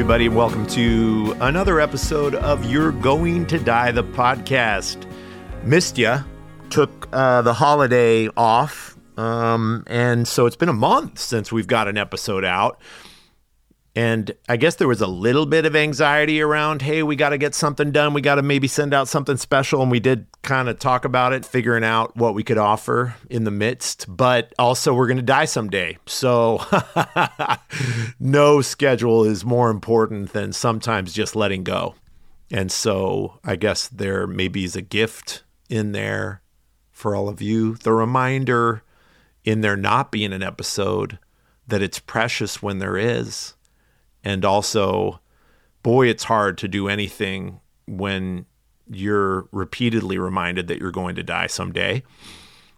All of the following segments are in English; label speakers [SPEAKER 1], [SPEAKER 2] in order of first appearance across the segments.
[SPEAKER 1] everybody, welcome to another episode of You're Going to Die, the podcast. Missed ya. Took uh, the holiday off, um, and so it's been a month since we've got an episode out. And I guess there was a little bit of anxiety around, hey, we got to get something done. We got to maybe send out something special. And we did kind of talk about it, figuring out what we could offer in the midst. But also, we're going to die someday. So, no schedule is more important than sometimes just letting go. And so, I guess there maybe is a gift in there for all of you. The reminder in there not being an episode that it's precious when there is and also boy it's hard to do anything when you're repeatedly reminded that you're going to die someday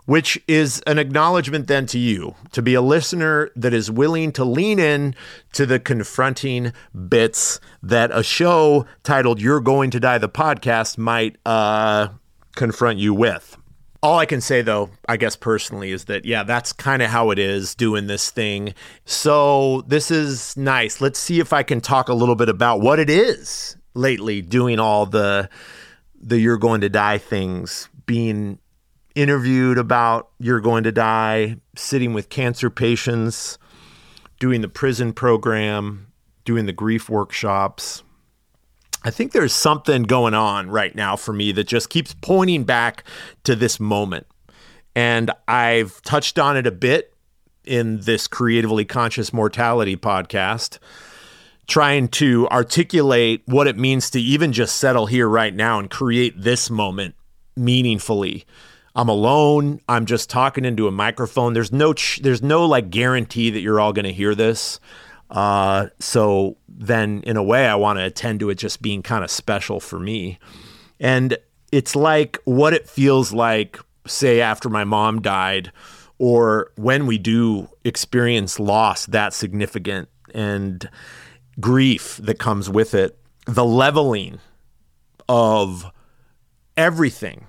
[SPEAKER 1] which is an acknowledgement then to you to be a listener that is willing to lean in to the confronting bits that a show titled you're going to die the podcast might uh, confront you with all I can say, though, I guess personally, is that, yeah, that's kind of how it is doing this thing. So this is nice. Let's see if I can talk a little bit about what it is lately doing all the the you're going to die things being interviewed about you're going to die sitting with cancer patients doing the prison program doing the grief workshops I think there's something going on right now for me that just keeps pointing back to this moment. And I've touched on it a bit in this Creatively Conscious Mortality podcast, trying to articulate what it means to even just settle here right now and create this moment meaningfully. I'm alone. I'm just talking into a microphone. There's no ch- there's no like guarantee that you're all going to hear this. Uh, so then, in a way, I want to attend to it just being kind of special for me. And it's like what it feels like, say, after my mom died, or when we do experience loss that significant and grief that comes with it, the leveling of everything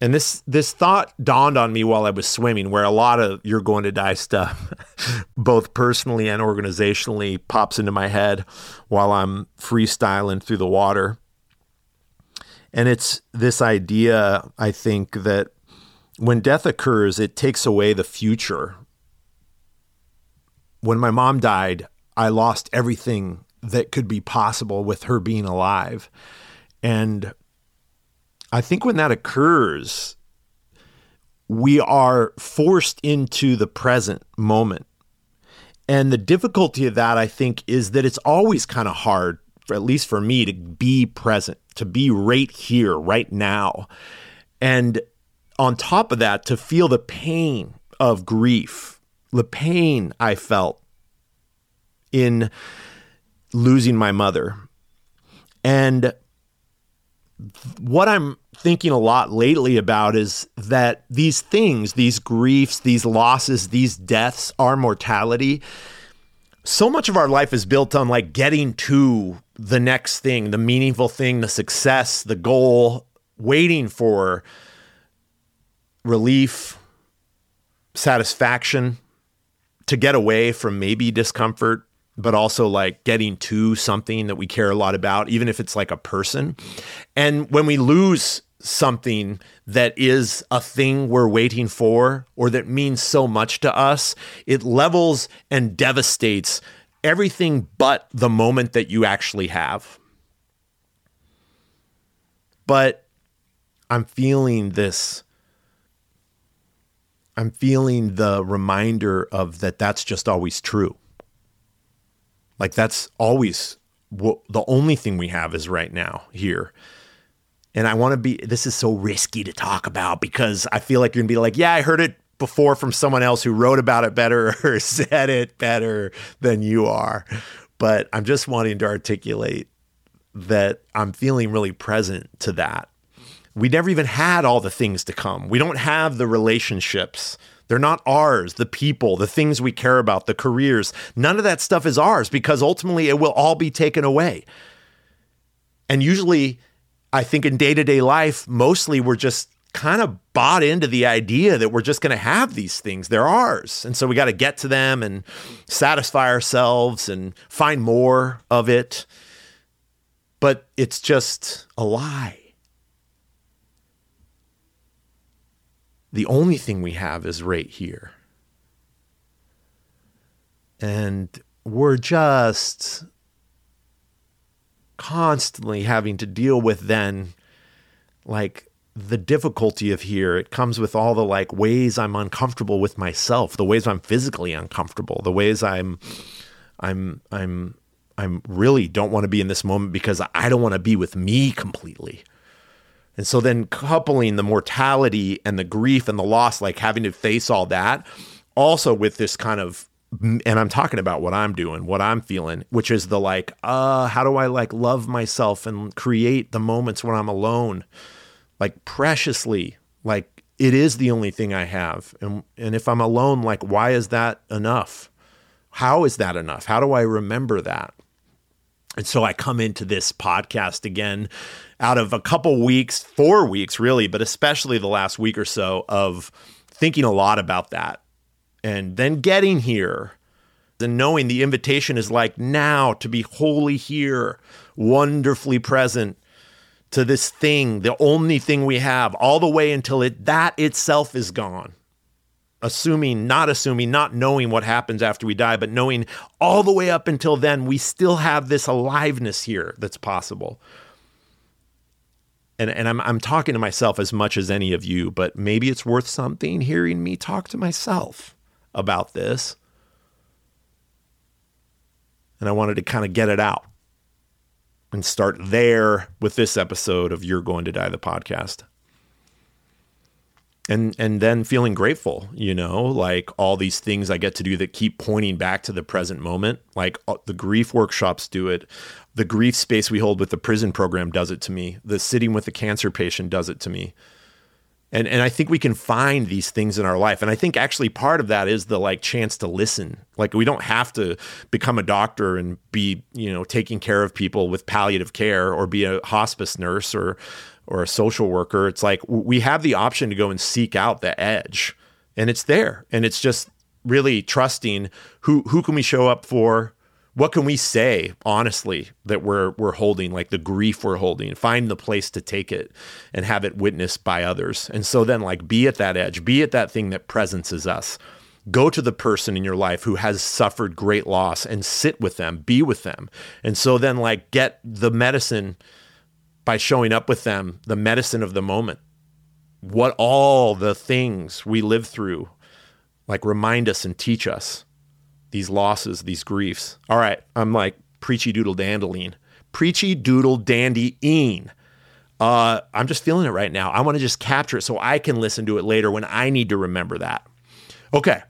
[SPEAKER 1] and this this thought dawned on me while I was swimming, where a lot of you're going to die stuff, both personally and organizationally, pops into my head while I'm freestyling through the water. And it's this idea, I think, that when death occurs, it takes away the future. When my mom died, I lost everything that could be possible with her being alive. And I think when that occurs, we are forced into the present moment. And the difficulty of that, I think, is that it's always kind of hard, at least for me, to be present, to be right here, right now. And on top of that, to feel the pain of grief, the pain I felt in losing my mother. And what I'm thinking a lot lately about is that these things, these griefs, these losses, these deaths, our mortality, so much of our life is built on like getting to the next thing, the meaningful thing, the success, the goal, waiting for relief, satisfaction, to get away from maybe discomfort, but also like getting to something that we care a lot about, even if it's like a person. And when we lose something that is a thing we're waiting for or that means so much to us, it levels and devastates everything but the moment that you actually have. But I'm feeling this. I'm feeling the reminder of that that's just always true. Like that's always what, the only thing we have is right now here. And I want to be, this is so risky to talk about because I feel like you're going to be like, yeah, I heard it before from someone else who wrote about it better or said it better than you are. But I'm just wanting to articulate that I'm feeling really present to that. We never even had all the things to come. We don't have the relationships they're not ours, the people, the things we care about, the careers. None of that stuff is ours because ultimately it will all be taken away. And usually, I think in day to day life, mostly we're just kind of bought into the idea that we're just going to have these things. They're ours. And so we got to get to them and satisfy ourselves and find more of it. But it's just a lie. The only thing we have is right here. And we're just constantly having to deal with then like the difficulty of here it comes with all the like ways i'm uncomfortable with myself the ways i'm physically uncomfortable the ways i'm i'm i'm i'm really don't want to be in this moment because i don't want to be with me completely and so then coupling the mortality and the grief and the loss like having to face all that also with this kind of and I'm talking about what I'm doing, what I'm feeling, which is the like, uh, how do I like love myself and create the moments when I'm alone? like preciously like it is the only thing I have. And and if I'm alone, like why is that enough? How is that enough? How do I remember that? And so I come into this podcast again out of a couple weeks, four weeks really, but especially the last week or so of thinking a lot about that. And then getting here and knowing the invitation is like now to be wholly here, wonderfully present to this thing, the only thing we have, all the way until it that itself is gone. Assuming, not assuming, not knowing what happens after we die, but knowing all the way up until then, we still have this aliveness here that's possible. And, and I'm, I'm talking to myself as much as any of you, but maybe it's worth something hearing me talk to myself about this. And I wanted to kind of get it out and start there with this episode of You're Going to Die the podcast. And and then feeling grateful, you know, like all these things I get to do that keep pointing back to the present moment. Like uh, the grief workshops do it. The grief space we hold with the prison program does it to me. The sitting with the cancer patient does it to me and and I think we can find these things in our life and I think actually part of that is the like chance to listen like we don't have to become a doctor and be you know taking care of people with palliative care or be a hospice nurse or or a social worker it's like we have the option to go and seek out the edge. And it's there. And it's just really trusting who who can we show up for? What can we say honestly that we're we're holding like the grief we're holding? Find the place to take it and have it witnessed by others. And so then like be at that edge. Be at that thing that presences us. Go to the person in your life who has suffered great loss and sit with them. Be with them. And so then like get the medicine by showing up with them the medicine of the moment what all the things we live through like remind us and teach us these losses, these griefs. All right, I'm like preachy doodle dandeline, preachy doodle dandy Uh, I'm just feeling it right now. I want to just capture it so I can listen to it later when I need to remember that. Okay,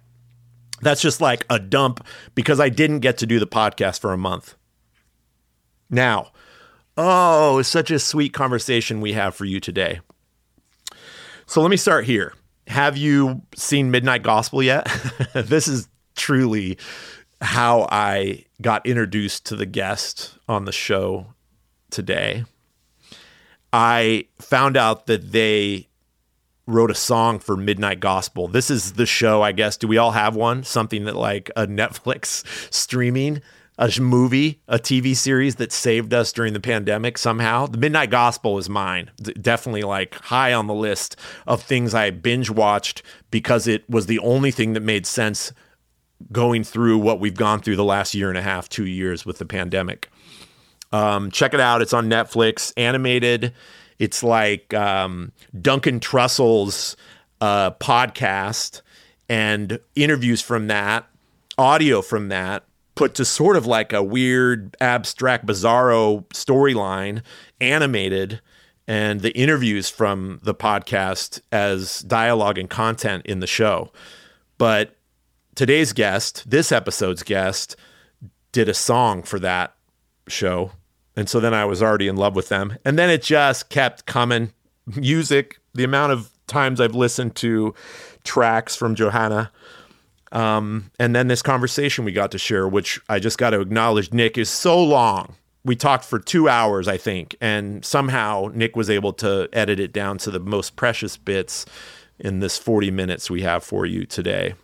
[SPEAKER 1] that's just like a dump because I didn't get to do the podcast for a month. Now, oh, such a sweet conversation we have for you today. So let me start here. Have you seen Midnight Gospel yet? this is truly how I got introduced to the guest on the show today. I found out that they wrote a song for Midnight Gospel. This is the show, I guess. Do we all have one? Something that like a Netflix streaming, a movie, a TV series that saved us during the pandemic somehow. The Midnight Gospel is mine. Definitely like high on the list of things I binge watched because it was the only thing that made sense going through what we've gone through the last year and a half, two years with the pandemic. Um, check it out. It's on Netflix, animated. It's like um, Duncan Trussell's uh, podcast and interviews from that, audio from that, put to sort of like a weird, abstract, bizarro storyline, animated, and the interviews from the podcast as dialogue and content in the show. But today's guest, this episode's guest, did a song for that show. And so then I was already in love with them. And then it just kept coming. Music, the amount of times I've listened to tracks from Johanna. Um, and then this conversation we got to share, which I just got to acknowledge, Nick, is so long. we talked for two hours, I think, and somehow Nick was able to edit it down to the most precious bits in this 40 minutes we have for you today.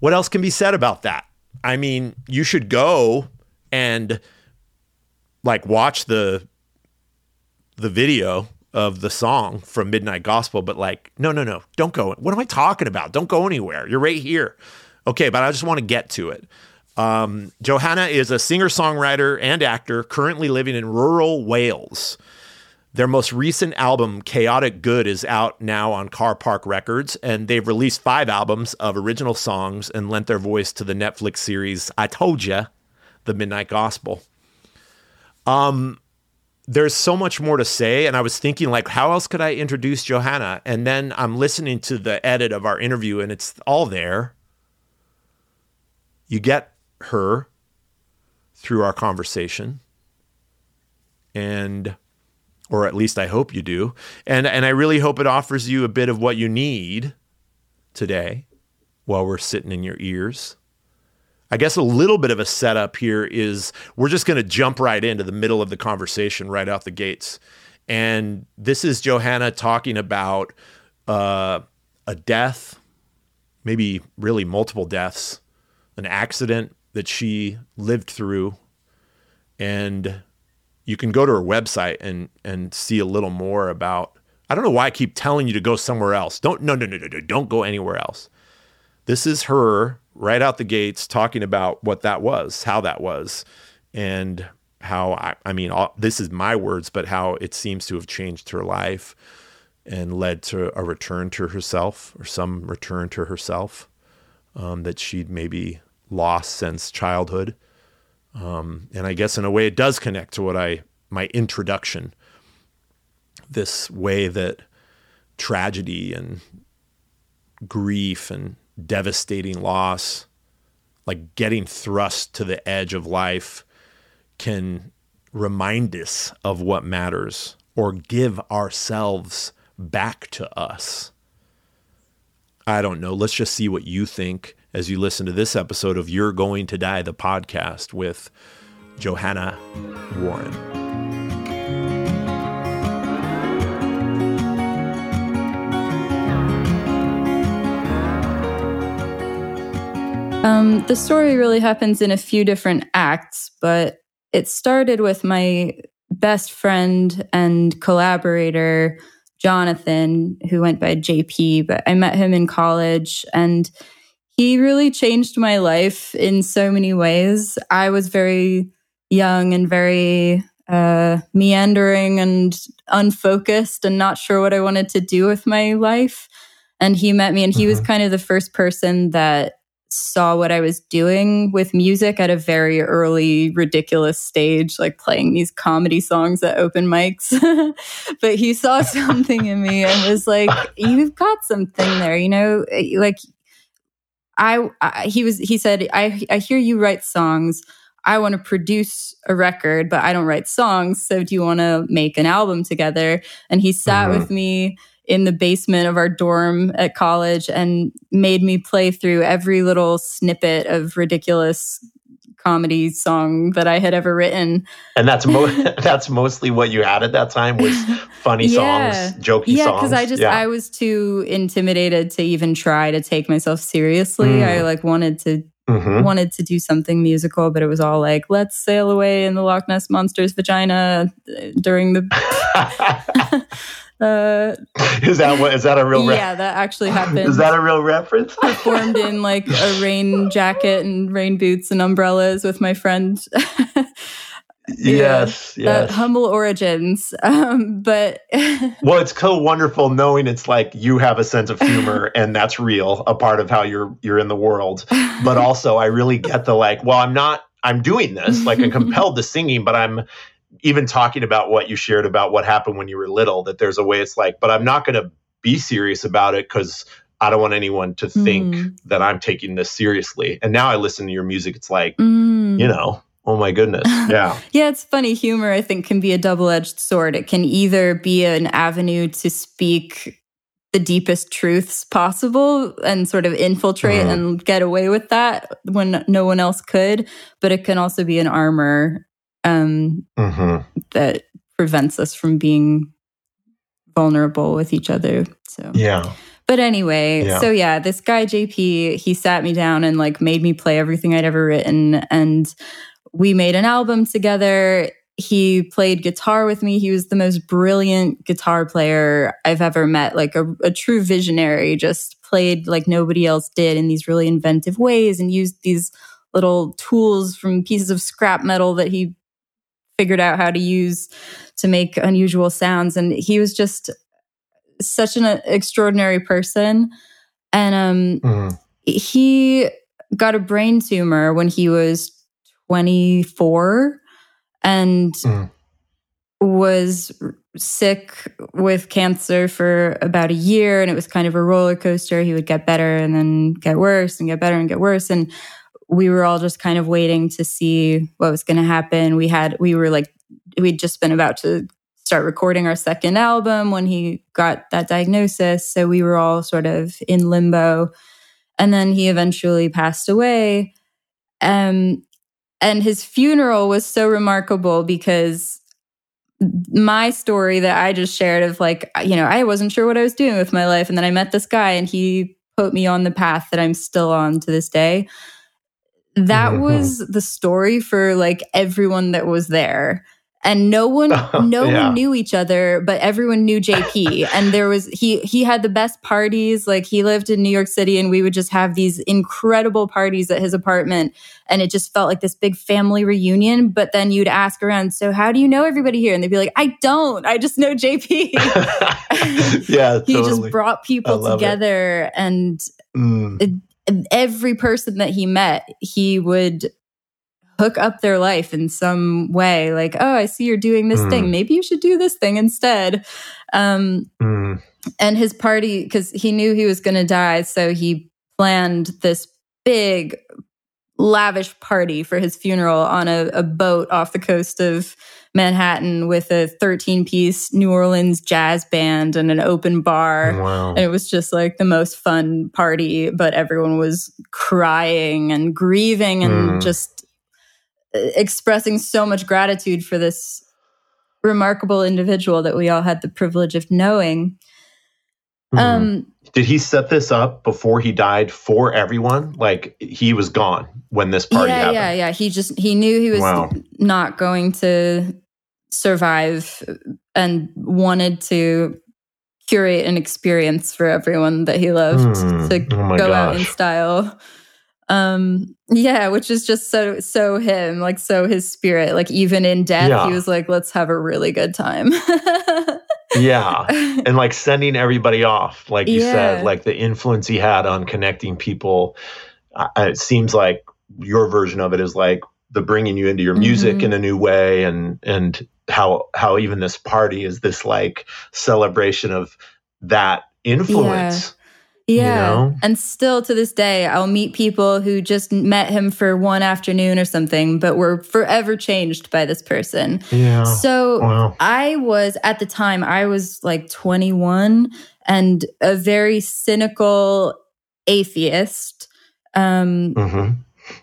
[SPEAKER 1] What else can be said about that? I mean, you should go and like watch the the video of the song from Midnight Gospel, but like, no, no, no, don't go. What am I talking about? Don't go anywhere. You're right here. Okay, but I just want to get to it. Um, Johanna is a singer songwriter and actor currently living in rural Wales. Their most recent album, Chaotic Good, is out now on Carpark Records, and they've released five albums of original songs and lent their voice to the Netflix series I Told Ya, The Midnight Gospel. Um, there's so much more to say, and I was thinking, like, how else could I introduce Johanna? And then I'm listening to the edit of our interview, and it's all there. You get her through our conversation and or at least I hope you do. And and I really hope it offers you a bit of what you need today while we're sitting in your ears. I guess a little bit of a setup here is we're just going to jump right into the middle of the conversation right out the gates. And this is Johanna talking about uh, a death, maybe really multiple deaths, an accident that she lived through. And you can go to her website and and see a little more about I don't know why I keep telling you to go somewhere else. Don't no no no no no don't go anywhere else. This is her right out the gates talking about what that was, how that was, and how I, I mean all, this is my words, but how it seems to have changed her life and led to a return to herself or some return to herself um, that she'd maybe lost since childhood. Um, and I guess in a way it does connect to what I my introduction. This way that tragedy and grief and devastating loss, like getting thrust to the edge of life, can remind us of what matters or give ourselves back to us. I don't know. Let's just see what you think as you listen to this episode of You're Going to Die, the podcast with Johanna Warren.
[SPEAKER 2] Um, the story really happens in a few different acts, but it started with my best friend and collaborator, Jonathan, who went by JP, but I met him in college and he really changed my life in so many ways. I was very young and very uh, meandering and unfocused and not sure what I wanted to do with my life. And he met me, and he mm-hmm. was kind of the first person that saw what I was doing with music at a very early, ridiculous stage, like playing these comedy songs at open mics. but he saw something in me and was like, You've got something there, you know, like I, I he was he said I I hear you write songs. I want to produce a record, but I don't write songs. So do you want to make an album together? And he sat mm-hmm. with me in the basement of our dorm at college and made me play through every little snippet of ridiculous comedy song that I had ever written.
[SPEAKER 1] And that's mo- that's mostly what you had at that time was funny yeah. songs, jokey
[SPEAKER 2] yeah,
[SPEAKER 1] songs.
[SPEAKER 2] Yeah, because I just yeah. I was too intimidated to even try to take myself seriously. Mm. I like wanted to mm-hmm. wanted to do something musical, but it was all like let's sail away in the Loch Ness monster's vagina during the.
[SPEAKER 1] Uh, is that what? Is that a real?
[SPEAKER 2] Re- yeah, that actually happened.
[SPEAKER 1] Is that a real reference?
[SPEAKER 2] Performed in like a rain jacket and rain boots and umbrellas with my friend.
[SPEAKER 1] yes, yes.
[SPEAKER 2] humble origins, um, but
[SPEAKER 1] well, it's so wonderful knowing it's like you have a sense of humor and that's real, a part of how you're you're in the world. But also, I really get the like. Well, I'm not. I'm doing this like I'm compelled to singing, but I'm even talking about what you shared about what happened when you were little, that there's a way it's like, but I'm not going to be serious about it because I don't want anyone to think mm. that I'm taking this seriously. And now I listen to your music, it's like, mm. you know, oh my goodness. Yeah.
[SPEAKER 2] yeah, it's funny. Humor, I think, can be a double edged sword. It can either be an avenue to speak the deepest truths possible and sort of infiltrate mm. and get away with that when no one else could. But it can also be an armor um,
[SPEAKER 1] hmm
[SPEAKER 2] that prevents us from being vulnerable with each other. So
[SPEAKER 1] Yeah.
[SPEAKER 2] but anyway,
[SPEAKER 1] Yeah.
[SPEAKER 2] so yeah, this guy JP, he sat me down and like made me play everything I'd ever written and we made an album together. He played guitar with me. He was the most brilliant guitar player I've ever met, like a, a true visionary, just played like nobody else did in these really inventive ways and used these little tools from pieces of scrap metal that he figured out how to use to make unusual sounds. And he was just such an extraordinary person. And um,
[SPEAKER 1] Mm.
[SPEAKER 2] he got a brain tumor when he was 24 and
[SPEAKER 1] Mm.
[SPEAKER 2] was sick with cancer for about a year and it was kind of a roller coaster he would get better and then get worse and get better and get worse and we were all just kind of waiting to see what was going to happen we had we were like we'd just been about to start recording our second album when he got that diagnosis so we were all sort of in limbo and then he eventually passed away um and his funeral was so remarkable because my story that I just shared of like, you know, I wasn't sure what I was doing with my life. And then I met this guy and he put me on the path that I'm still on to this day. That
[SPEAKER 1] Mhm.
[SPEAKER 2] was the story for like everyone that was there. And no one no
[SPEAKER 1] Yeah.
[SPEAKER 2] one knew each other, but everyone knew JP. and there was he he had the best parties. Like he lived in New York City and we would just have these incredible parties at his apartment and it just felt like this big family reunion. But then you'd ask around, so how do you know everybody here? And they'd be like, I don't. I just know JP.
[SPEAKER 1] yeah,
[SPEAKER 2] he
[SPEAKER 1] totally.
[SPEAKER 2] just brought people
[SPEAKER 1] love it.
[SPEAKER 2] together and
[SPEAKER 1] Mm.
[SPEAKER 2] and every person that he met, he would hook up their life in some way. Like, oh, I see you're doing this
[SPEAKER 1] Mm.
[SPEAKER 2] thing. Maybe you should do this thing instead. Um,
[SPEAKER 1] Mm.
[SPEAKER 2] and his party, because he knew he was going to die, so he planned this big, lavish party for his funeral on a, a boat off the coast of Manhattan with a 13 piece New Orleans jazz band and an open bar.
[SPEAKER 1] Wow.
[SPEAKER 2] And it was just like the most fun party, but everyone was crying and grieving and
[SPEAKER 1] Mm.
[SPEAKER 2] just uh, expressing so much gratitude for this remarkable individual that we all had the privilege of knowing.
[SPEAKER 1] Mhm.
[SPEAKER 2] Um,
[SPEAKER 1] Did he set this up before he died for everyone? Like he was gone when this party
[SPEAKER 2] yeah,
[SPEAKER 1] happened.
[SPEAKER 2] yeah, yeah. He just he knew he was
[SPEAKER 1] Wow.
[SPEAKER 2] not going to survive and wanted to curate an experience for everyone that he loved
[SPEAKER 1] Hmm.
[SPEAKER 2] to
[SPEAKER 1] Oh
[SPEAKER 2] go out in style. Um, yeah, which is just so so him, like so his spirit. Like even in death,
[SPEAKER 1] Yeah.
[SPEAKER 2] he was like, "Let's have a really good time."
[SPEAKER 1] Yeah. And like sending everybody off, like you
[SPEAKER 2] Yeah.
[SPEAKER 1] said, like the influence he had on connecting people. Uh, it seems like your version of it is like the bringing you into your music
[SPEAKER 2] Mhm.
[SPEAKER 1] in a new way, and and how how even this party is this like celebration of that influence.
[SPEAKER 2] Yeah.
[SPEAKER 1] know?
[SPEAKER 2] And still to this day, I'll meet people who just met him for one afternoon or something, but were forever changed by this person.
[SPEAKER 1] Yeah.
[SPEAKER 2] So
[SPEAKER 1] wow.
[SPEAKER 2] I was at the time, I was like 21 and a very cynical atheist. Um,
[SPEAKER 1] hmm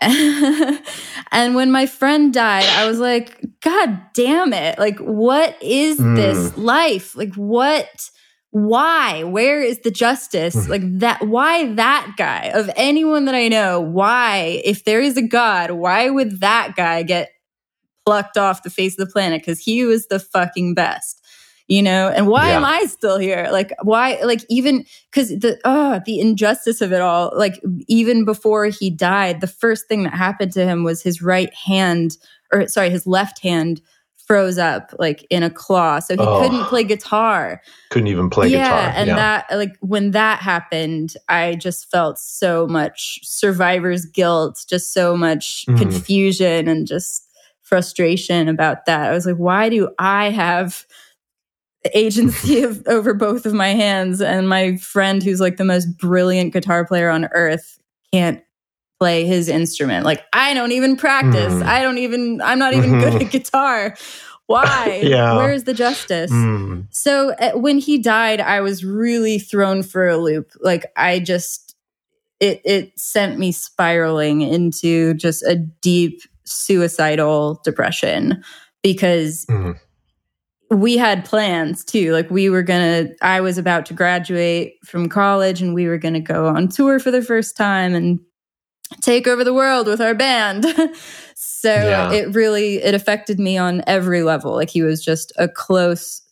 [SPEAKER 2] and when my friend died, I was like, God damn it. Like, what is
[SPEAKER 1] Mm.
[SPEAKER 2] this life? Like, what? Why? Where is the justice?
[SPEAKER 1] Mm.
[SPEAKER 2] Like that, why that guy of anyone that I know? Why, if there is a God, why would that guy get plucked off the face of the planet? Because he was the fucking best. You know, and why am I still here? Like, why, like, even because the, oh, the injustice of it all, like, even before he died, the first thing that happened to him was his right hand, or sorry, his left hand froze up like in a claw. So he
[SPEAKER 1] Oh.
[SPEAKER 2] couldn't play guitar.
[SPEAKER 1] Couldn't even play guitar.
[SPEAKER 2] yeah.
[SPEAKER 1] guitar.
[SPEAKER 2] And
[SPEAKER 1] yeah.
[SPEAKER 2] that, like, when that happened, I just felt so much survivor's guilt, just so much
[SPEAKER 1] Mhm.
[SPEAKER 2] confusion and just frustration about that. I was like, why do I have agency of, over both of my hands and my friend who's like the most brilliant guitar player on earth can't play his instrument like i don't even practice
[SPEAKER 1] Mm.
[SPEAKER 2] i don't even i'm not even good
[SPEAKER 1] Mhm.
[SPEAKER 2] at guitar why
[SPEAKER 1] Yeah.
[SPEAKER 2] where's the justice
[SPEAKER 1] Mm.
[SPEAKER 2] so uh, when he died i was really thrown for a loop like i just it it sent me spiraling into just a deep suicidal depression because mm we had plans too. Like we were to, I was about to graduate from college and we were to go on tour for the first time and take over the world with our band. so yeah. it really, it affected me on every level. Like he was just a close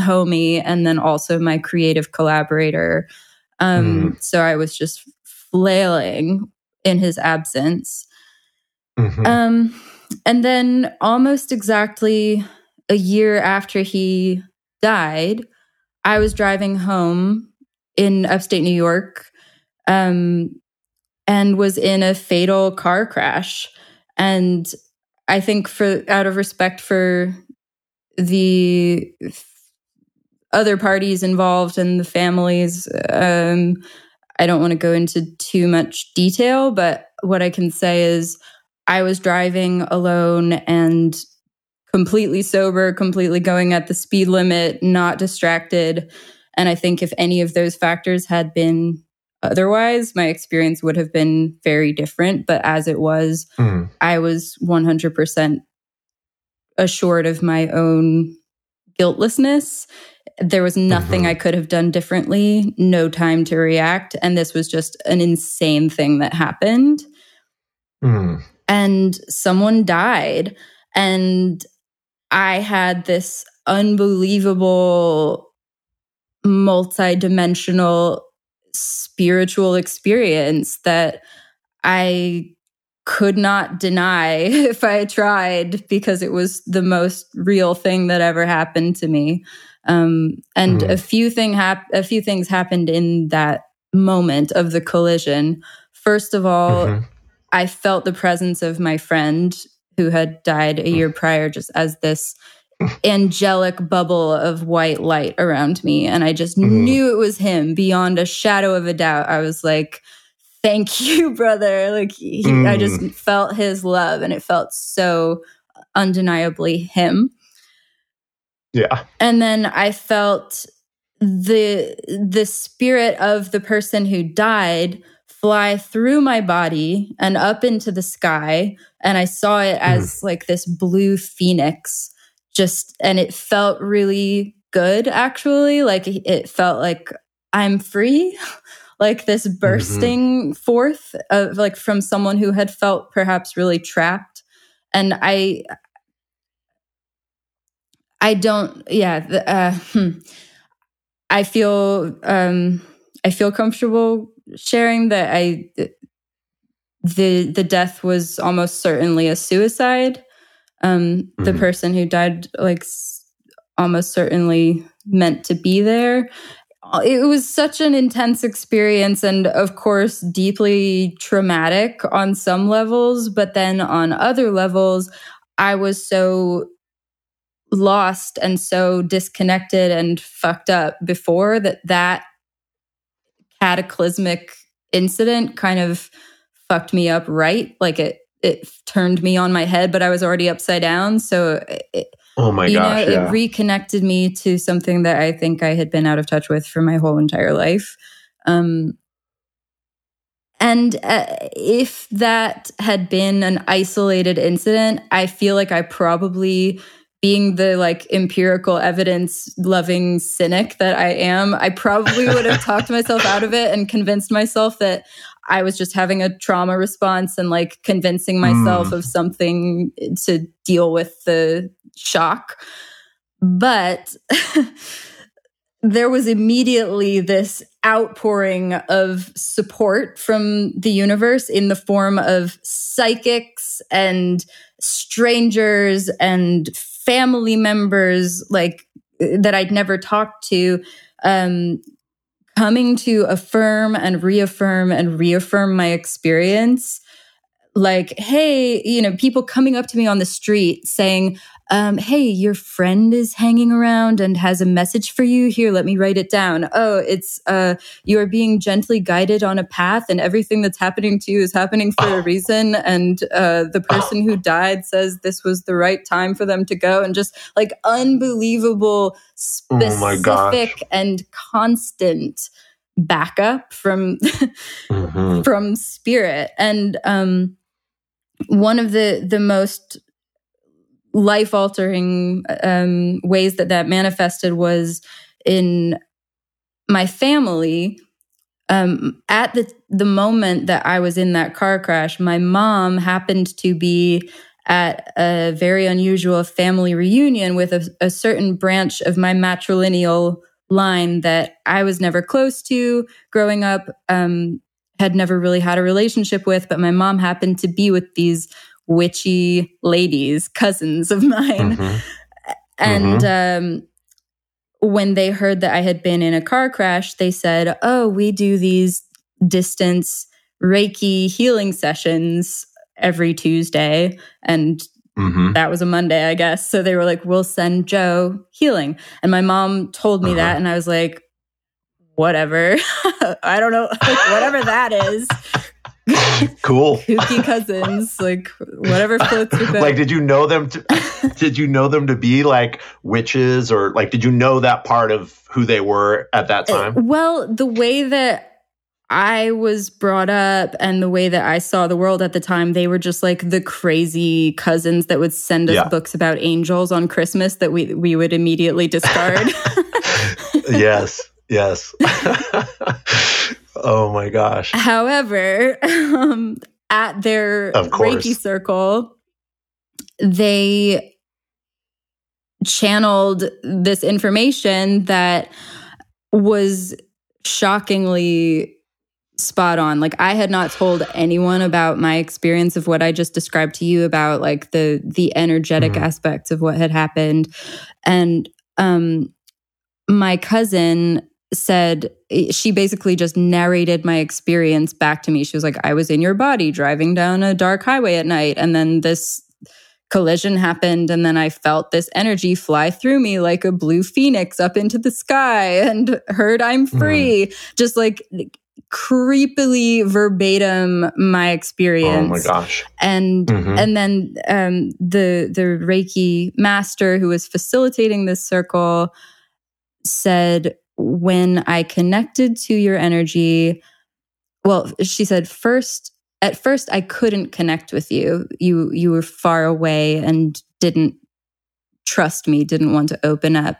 [SPEAKER 2] homie and then also my creative collaborator. Um, mm. So I was just flailing in his absence. Mm-hmm. Um, and then almost exactly a year after he died, I was driving home in upstate New York um, and was in a fatal car crash. And I think, for out of respect for the other parties involved and the families, um, I don't want to go into too much detail, but what I can say is I was driving alone and completely sober, completely going at the speed limit, not distracted. And I think if any of those factors had been otherwise, my experience would have been very different. But as it was, mm. I was 100% assured of my own guiltlessness. There was nothing mm-hmm. I could have done differently, no time to react. And this was just an insane thing that happened. Mm. And someone died. And I had this unbelievable, multi-dimensional spiritual experience that I could not deny if I tried because it was the most real thing that ever happened to me. Um, and mm. a few thing hap- a few things happened in that moment of the collision. First of all, mm-hmm. I felt the presence of my friend who had died a year prior, just as this angelic bubble of white light around me. And I just mm-hmm. knew it was him beyond a shadow of a doubt. I was like, thank you, brother. Like, he, mm. I just mm. felt his love and it felt so undeniably him.
[SPEAKER 1] Yeah.
[SPEAKER 2] And then I felt the the spirit of the person who died fly through my body and up into the sky. And I saw it hmm. as mm. like this blue phoenix, just, and it felt really good actually. Like it felt like I'm free. like this mm-hmm. bursting mm-hmm. forth of like from someone who had felt perhaps really trapped and i i don't yeah uh, hmm. i feel um i feel comfortable sharing that I the the death was almost certainly a suicide. Um, mm-hmm. The person who died, like, almost certainly meant to be there. It was such an intense experience, and of course, deeply traumatic on some levels. But then on other levels, I was so lost and so disconnected and fucked up before that that cataclysmic incident kind of fucked me up right. Like it it turned me on my head, but I was already upside down. So it,
[SPEAKER 1] oh my you gosh,
[SPEAKER 2] know,
[SPEAKER 1] yeah.
[SPEAKER 2] it reconnected me to something that I think I had been out of touch with for my whole entire life. Um, and uh, if that had been an isolated incident, I feel like I probably being the like empirical evidence loving cynic that I am, I probably would have talked myself out of it and convinced myself that I was just having a trauma response and like convincing myself mm. of something to deal with the shock. But there was immediately this outpouring of support from the universe in the form of psychics and strangers and family members like that I'd never talked to um, coming to affirm and reaffirm and reaffirm my experience like hey you know people coming up to me on the street saying um, hey, your friend is hanging around and has a message for you. Here, let me write it down. Oh, it's uh, you are being gently guided on a path, and everything that's happening to you is happening for oh. a reason. And uh, the person oh. who died says this was the right time for them to go, and just like unbelievable, specific, oh and constant backup from mm-hmm. from spirit and um one of the the most life altering um, ways that that manifested was in my family. Um, at the the moment that I was in that car crash, my mom happened to be at a very unusual family reunion with a, a certain branch of my matrilineal line that I was never close to growing up, um, had never really had a relationship with, but my mom happened to be with these witchy ladies, cousins of mine. Mm-hmm. And mm-hmm. Um, when they heard that I had been in a car crash, they said, Oh, we do these distance Reiki healing sessions every Tuesday. And mm-hmm. that was a Monday, I guess. So they were like, We'll send Joe healing. And my mom told me uh-huh. that. And I was like, Whatever. I don't know. Like, whatever that is.
[SPEAKER 1] cool.
[SPEAKER 2] Kooky cousins, like whatever floats your boat.
[SPEAKER 1] Like, did you know them? To, did you know them to be like witches, or like, did you know that part of who they were at that uh, time?
[SPEAKER 2] Well, the way that I was brought up and the way that I saw the world at the time, they were just like the crazy cousins that would send us yeah. books about angels on Christmas that we we would immediately discard.
[SPEAKER 1] yes. Yes. Oh my gosh.
[SPEAKER 2] However, um, at their Reiki circle, they channeled this information that was shockingly spot on. Like I had not told anyone about my experience of what I just described to you about like the the energetic mm-hmm. aspects of what had happened. And um my cousin said she basically just narrated my experience back to me. She was like, I was in your body driving down a dark highway at night. And then this collision happened. And then I felt this energy fly through me like a blue phoenix up into the sky and heard I'm mm-hmm. free. Mm. Just like creepily verbatim my experience.
[SPEAKER 1] Oh my gosh.
[SPEAKER 2] And mm-hmm. and then um, the the Reiki master who was facilitating this circle said when I connected to your energy, well, she said, first, at first I couldn't connect with you. You you were far away and didn't trust me, didn't want to open up.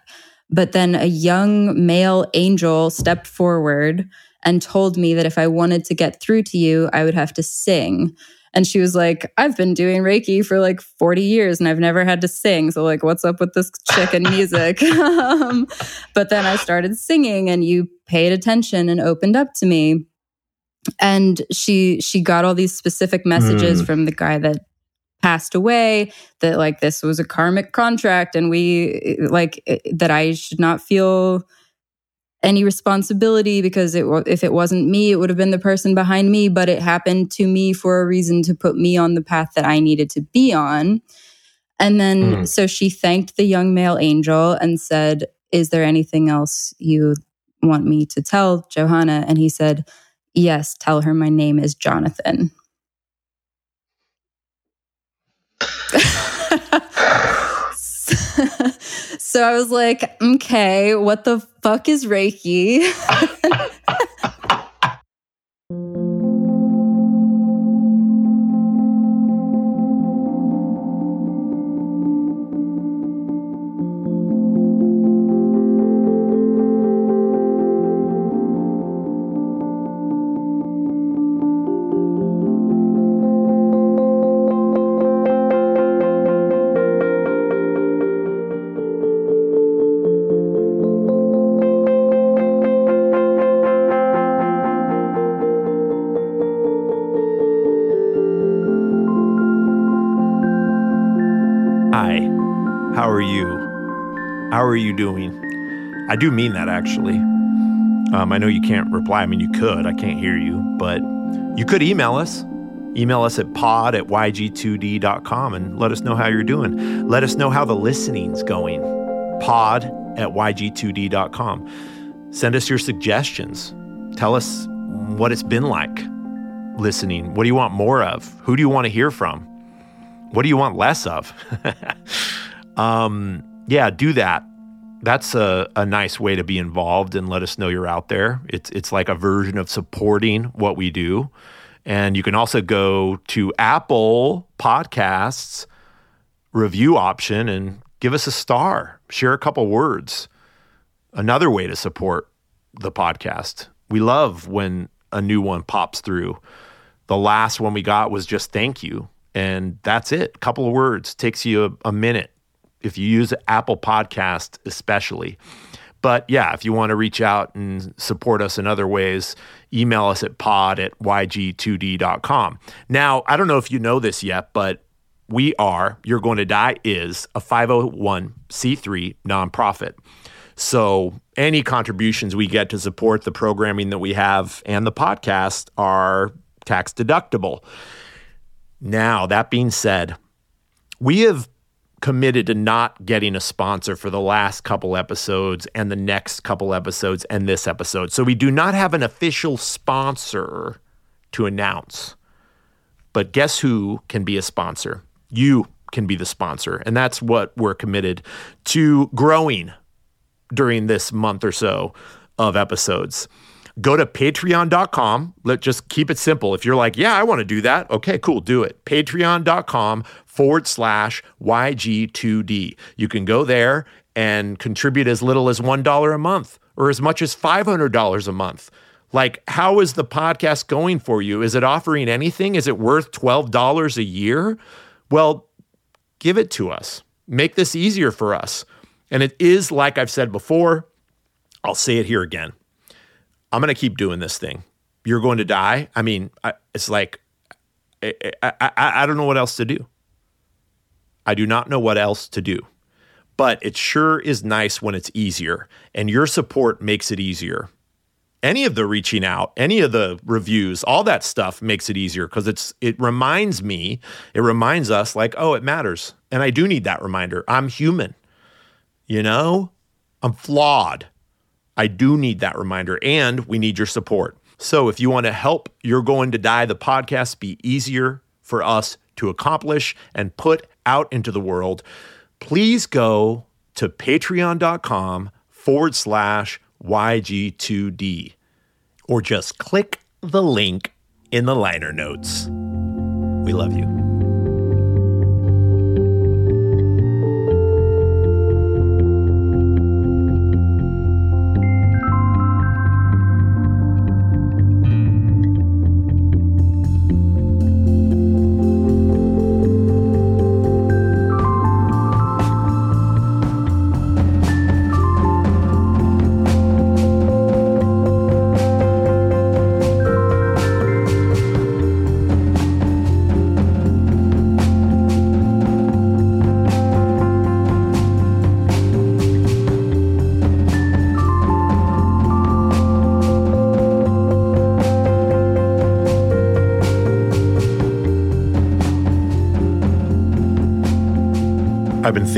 [SPEAKER 2] But then a young male angel stepped forward and told me that if I wanted to get through to you, I would have to sing. And she was like, I've been doing Reiki for like 40 years and I've never had to sing. So, like, what's up with this chick and music? um, but then I started singing and you paid attention and opened up to me. And she she got all these specific messages mm. from the guy that passed away that like this was a karmic contract and we like that I should not feel any responsibility because it, if it wasn't me, it would have been the person behind me, but it happened to me for a reason to put me on the path that I needed to be on. And then, mm. so she thanked the young male angel and said, Is there anything else you want me to tell Johanna? And he said, Yes, tell her my name is Jonathan. So I was like, okay, what the fuck is Reiki?
[SPEAKER 1] you doing? I do mean that actually. Um, I know you can't reply. I mean, you could. I can't hear you, but you could email us. Email us at pod at yg2d.com and let us know how you're doing. Let us know how the listening's going. Pod at yg2d.com. Send us your suggestions. Tell us what it's been like listening. What do you want more of? Who do you want to hear from? What do you want less of? um, yeah, do that that's a, a nice way to be involved and let us know you're out there. It's it's like a version of supporting what we do. And you can also go to Apple Podcasts review option and give us a star, share a couple words. Another way to support the podcast. We love when a new one pops through. The last one we got was just thank you. And that's it. A couple of words takes you a, a minute if you use Apple Podcast, especially. But yeah, if you want to reach out and support us in other ways, email us at pod at yg2d.com. Now, I don't know if you know this yet, but we are, You're Going to Die is a 501c3 nonprofit. So any contributions we get to support the programming that we have and the podcast are tax deductible. Now, that being said, we have committed to not getting a sponsor for the last couple episodes and the next couple episodes and this episode. So we do not have an official sponsor to announce. But guess who can be a sponsor? You can be the sponsor. And that's what we're committed to growing during this month or so of episodes. Go to patreon.com. Let just keep it simple. If you're like, yeah, I want to do that. Okay, cool, do it. Patreon.com forward slash YG2D. You can go there and contribute as little as $1 a month or as much as $500 a month. Like, how is the podcast going for you? Is it offering anything? Is it worth $12 a year? Well, give it to us. Make this easier for us. And it is, like I've said before, I'll say it here again. I'm going to keep doing this thing. You're going to die. I mean, I, it's like, I, I, I, don't know what else to do. I do not know what else to do. But it sure is nice when it's easier, and your support makes it easier. Any of the reaching out, any of the reviews, all that stuff makes it easier because it's it reminds me, it reminds us like, oh, it matters. And I do need that reminder. I'm human. You know, I'm flawed. I do need that reminder, and we need your support. So if you want to help You're Going to Die, the podcast be easier for us to accomplish and put out into the world, please go to patreon.com forward slash YG2D or just click the link in the liner notes. We love you.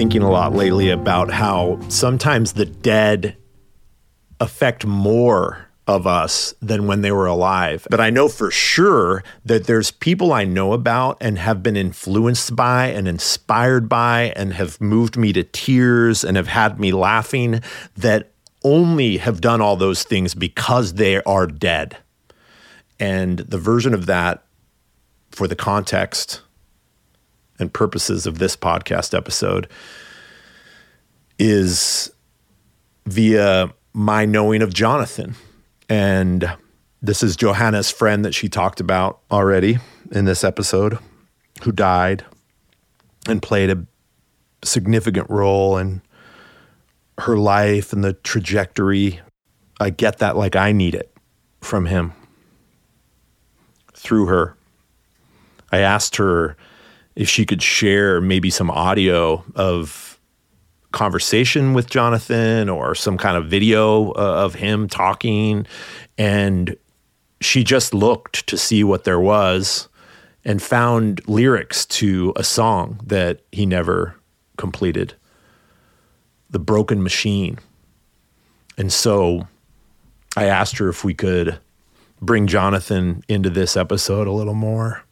[SPEAKER 1] Thinking a lot lately about how sometimes the dead affect more of us than when they were alive. But I know for sure that there's people I know about and have been influenced by and inspired by and have moved me to tears and have had me laughing that only have done all those things because they are dead. And the version of that for the context and purposes of this podcast episode is via my knowing of Jonathan. And this is Johanna's friend that she talked about already in this episode, who died and played a significant role in her life and the trajectory. I get that like I need it from him through her. I asked her if she could share maybe some audio of conversation with Jonathan or some kind of video uh, of him talking. And she just looked to see what there was and found lyrics to a song that he never completed The Broken Machine. And so I asked her if we could bring Jonathan into this episode a little more.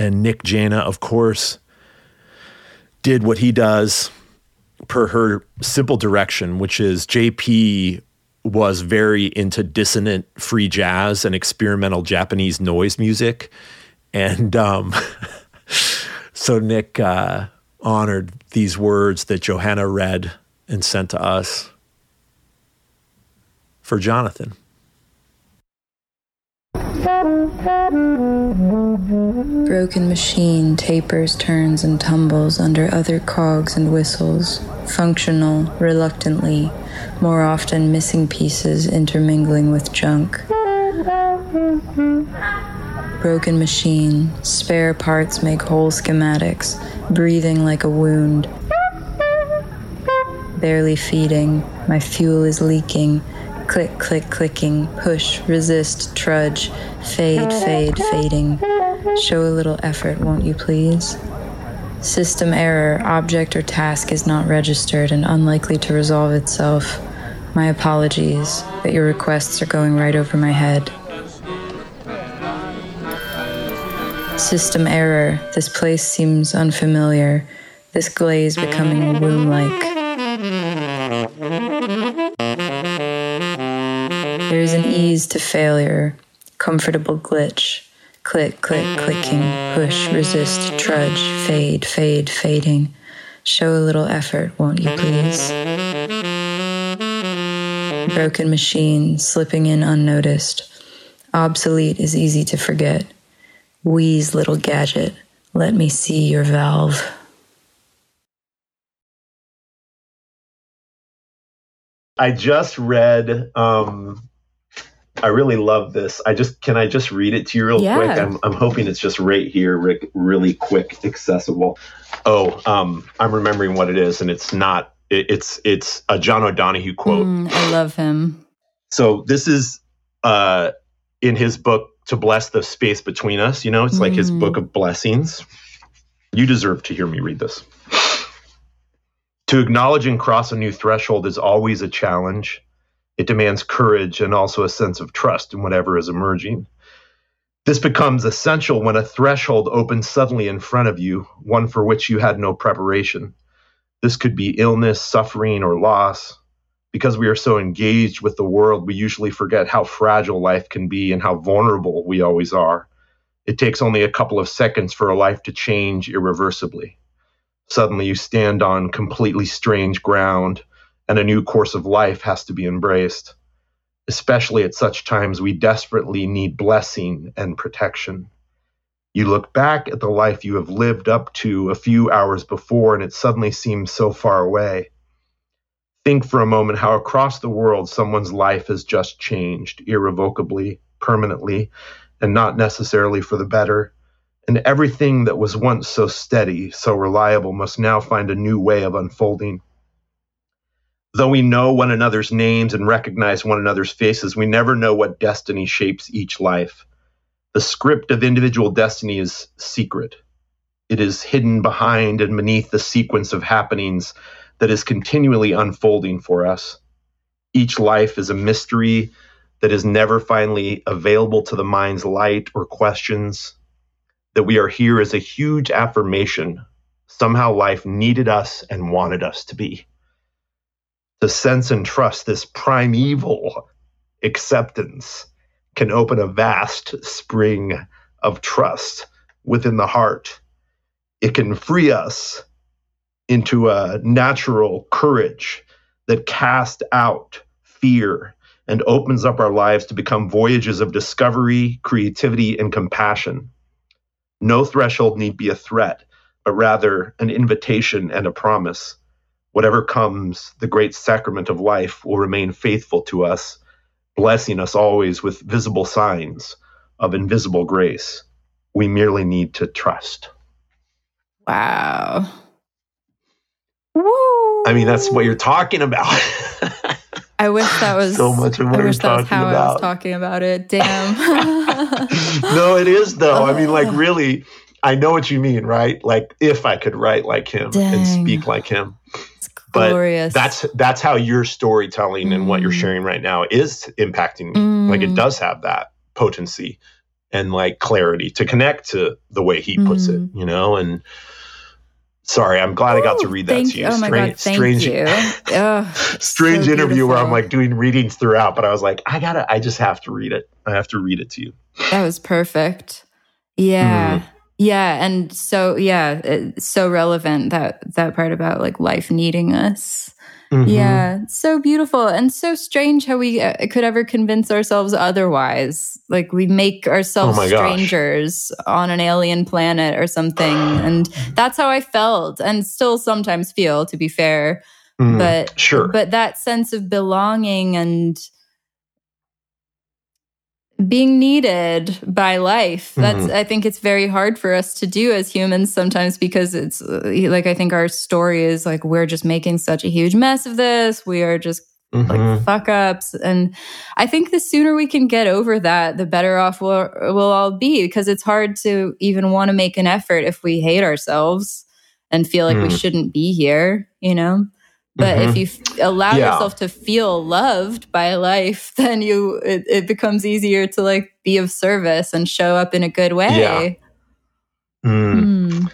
[SPEAKER 1] And Nick Jaina, of course, did what he does per her simple direction, which is JP was very into dissonant free jazz and experimental Japanese noise music. And um, so Nick uh, honored these words that Johanna read and sent to us for Jonathan.
[SPEAKER 3] Broken machine tapers, turns, and tumbles under other cogs and whistles, functional, reluctantly, more often missing pieces intermingling with junk. Broken machine, spare parts make whole schematics, breathing like a wound. Barely feeding, my fuel is leaking. Click, click, clicking, push, resist, trudge, fade, fade, fading. Show a little effort, won't you please? System error, object or task is not registered and unlikely to resolve itself. My apologies, but your requests are going right over my head. System error, this place seems unfamiliar, this glaze becoming womb like. Ease to failure, comfortable glitch. Click, click, clicking, push, resist, trudge, fade, fade, fading. Show a little effort, won't you please? Broken machine slipping in unnoticed. Obsolete is easy to forget. Wheeze, little gadget, let me see your valve.
[SPEAKER 1] I just read um, I really love this. I just can I just read it to you real
[SPEAKER 3] Yeah.
[SPEAKER 1] quick? I'm I'm hoping it's just right here, Rick, really quick, accessible. Oh, um, I'm remembering what it is, and it's not. It, it's it's a John O'Donohue quote.
[SPEAKER 3] Mm, I love him.
[SPEAKER 1] So this is uh, in his book to bless the space between us. You know, it's like his
[SPEAKER 3] Mm.
[SPEAKER 1] book of blessings. You deserve to hear me read this. To acknowledge and cross a new threshold is always a challenge. It demands courage and also a sense of trust in whatever is emerging. This becomes essential when a threshold opens suddenly in front of you, one for which you had no preparation. This could be illness, suffering, or loss. Because we are so engaged with the world, we usually forget how fragile life can be and how vulnerable we always are. It takes only a couple of seconds for a life to change irreversibly. Suddenly, you stand on completely strange ground, and a new course of life has to be embraced. Especially at such times, we desperately need blessing and protection. You look back at the life you have lived up to a few hours before, and it suddenly seems so far away. Think for a moment how across the world someone's life has just changed irrevocably, permanently, and not necessarily for the better. And everything that was once so steady, so reliable, must now find a new way of unfolding. Though we know one another's names and recognize one another's faces, we never know what destiny shapes each life. The script of individual destiny is secret. It is hidden behind and beneath the sequence of happenings that is continually unfolding for us. Each life is a mystery that is never finally available to the mind's light or questions. That we are here is a huge affirmation. Somehow life needed us and wanted us to be. To sense and trust this primeval acceptance can open a vast spring of trust within the heart. It can free us into a natural courage that casts out fear and opens up our lives to become voyages of discovery, creativity, and compassion. No threshold need be a threat, but rather an invitation and a promise. Whatever comes, the great sacrament of life will remain faithful to us, blessing us always with visible signs of invisible grace. We merely need to trust.
[SPEAKER 3] Wow. Woo.
[SPEAKER 1] I mean, that's what you're talking about.
[SPEAKER 3] I wish that was
[SPEAKER 1] so much of what
[SPEAKER 3] I wish that was how I was talking about it. Damn.
[SPEAKER 1] no, it is though. I mean, like really, I know what you mean, right? Like if I could write like him and speak like him. But
[SPEAKER 3] glorious.
[SPEAKER 1] That's that's how your storytelling and what you're
[SPEAKER 3] Mm.
[SPEAKER 1] sharing right now is impacting me. Like it
[SPEAKER 3] Mm.
[SPEAKER 1] does have that potency and like clarity to connect to the way he puts it,
[SPEAKER 3] Mm.
[SPEAKER 1] you know, and Sorry, I'm glad Ooh, I got to read that
[SPEAKER 2] to
[SPEAKER 1] you.
[SPEAKER 2] Oh my strange, God, thank strange, you.
[SPEAKER 1] oh, strange so interview where I'm like doing readings throughout, but I was like, I gotta, I just have to read it. I have to read it to you.
[SPEAKER 2] That was perfect. Yeah. Mm. Yeah. And so, yeah, it's so relevant that, that part about like life needing us. Mm-hmm. Yeah, so beautiful and so strange how we uh, could ever convince ourselves otherwise. Like we make ourselves oh strangers gosh. on an alien planet or something. and that's how I felt and still sometimes feel, to be fair. Mm, but
[SPEAKER 1] sure.
[SPEAKER 2] But that sense of belonging and being needed by life that's mm-hmm. i think it's very hard for us to do as humans sometimes because it's uh, like i think our story is like we're just making such a huge mess of this we are just mm-hmm. like fuck ups and i think the sooner we can get over that the better off we'll, we'll all be because it's hard to even want to make an effort if we hate ourselves and feel like mm. we shouldn't be here you know but mm-hmm. if you f- allow yeah. yourself to feel loved by life, then you it, it, becomes easier to like be of service and show up in a good way.
[SPEAKER 1] Yeah. Mm. Mm.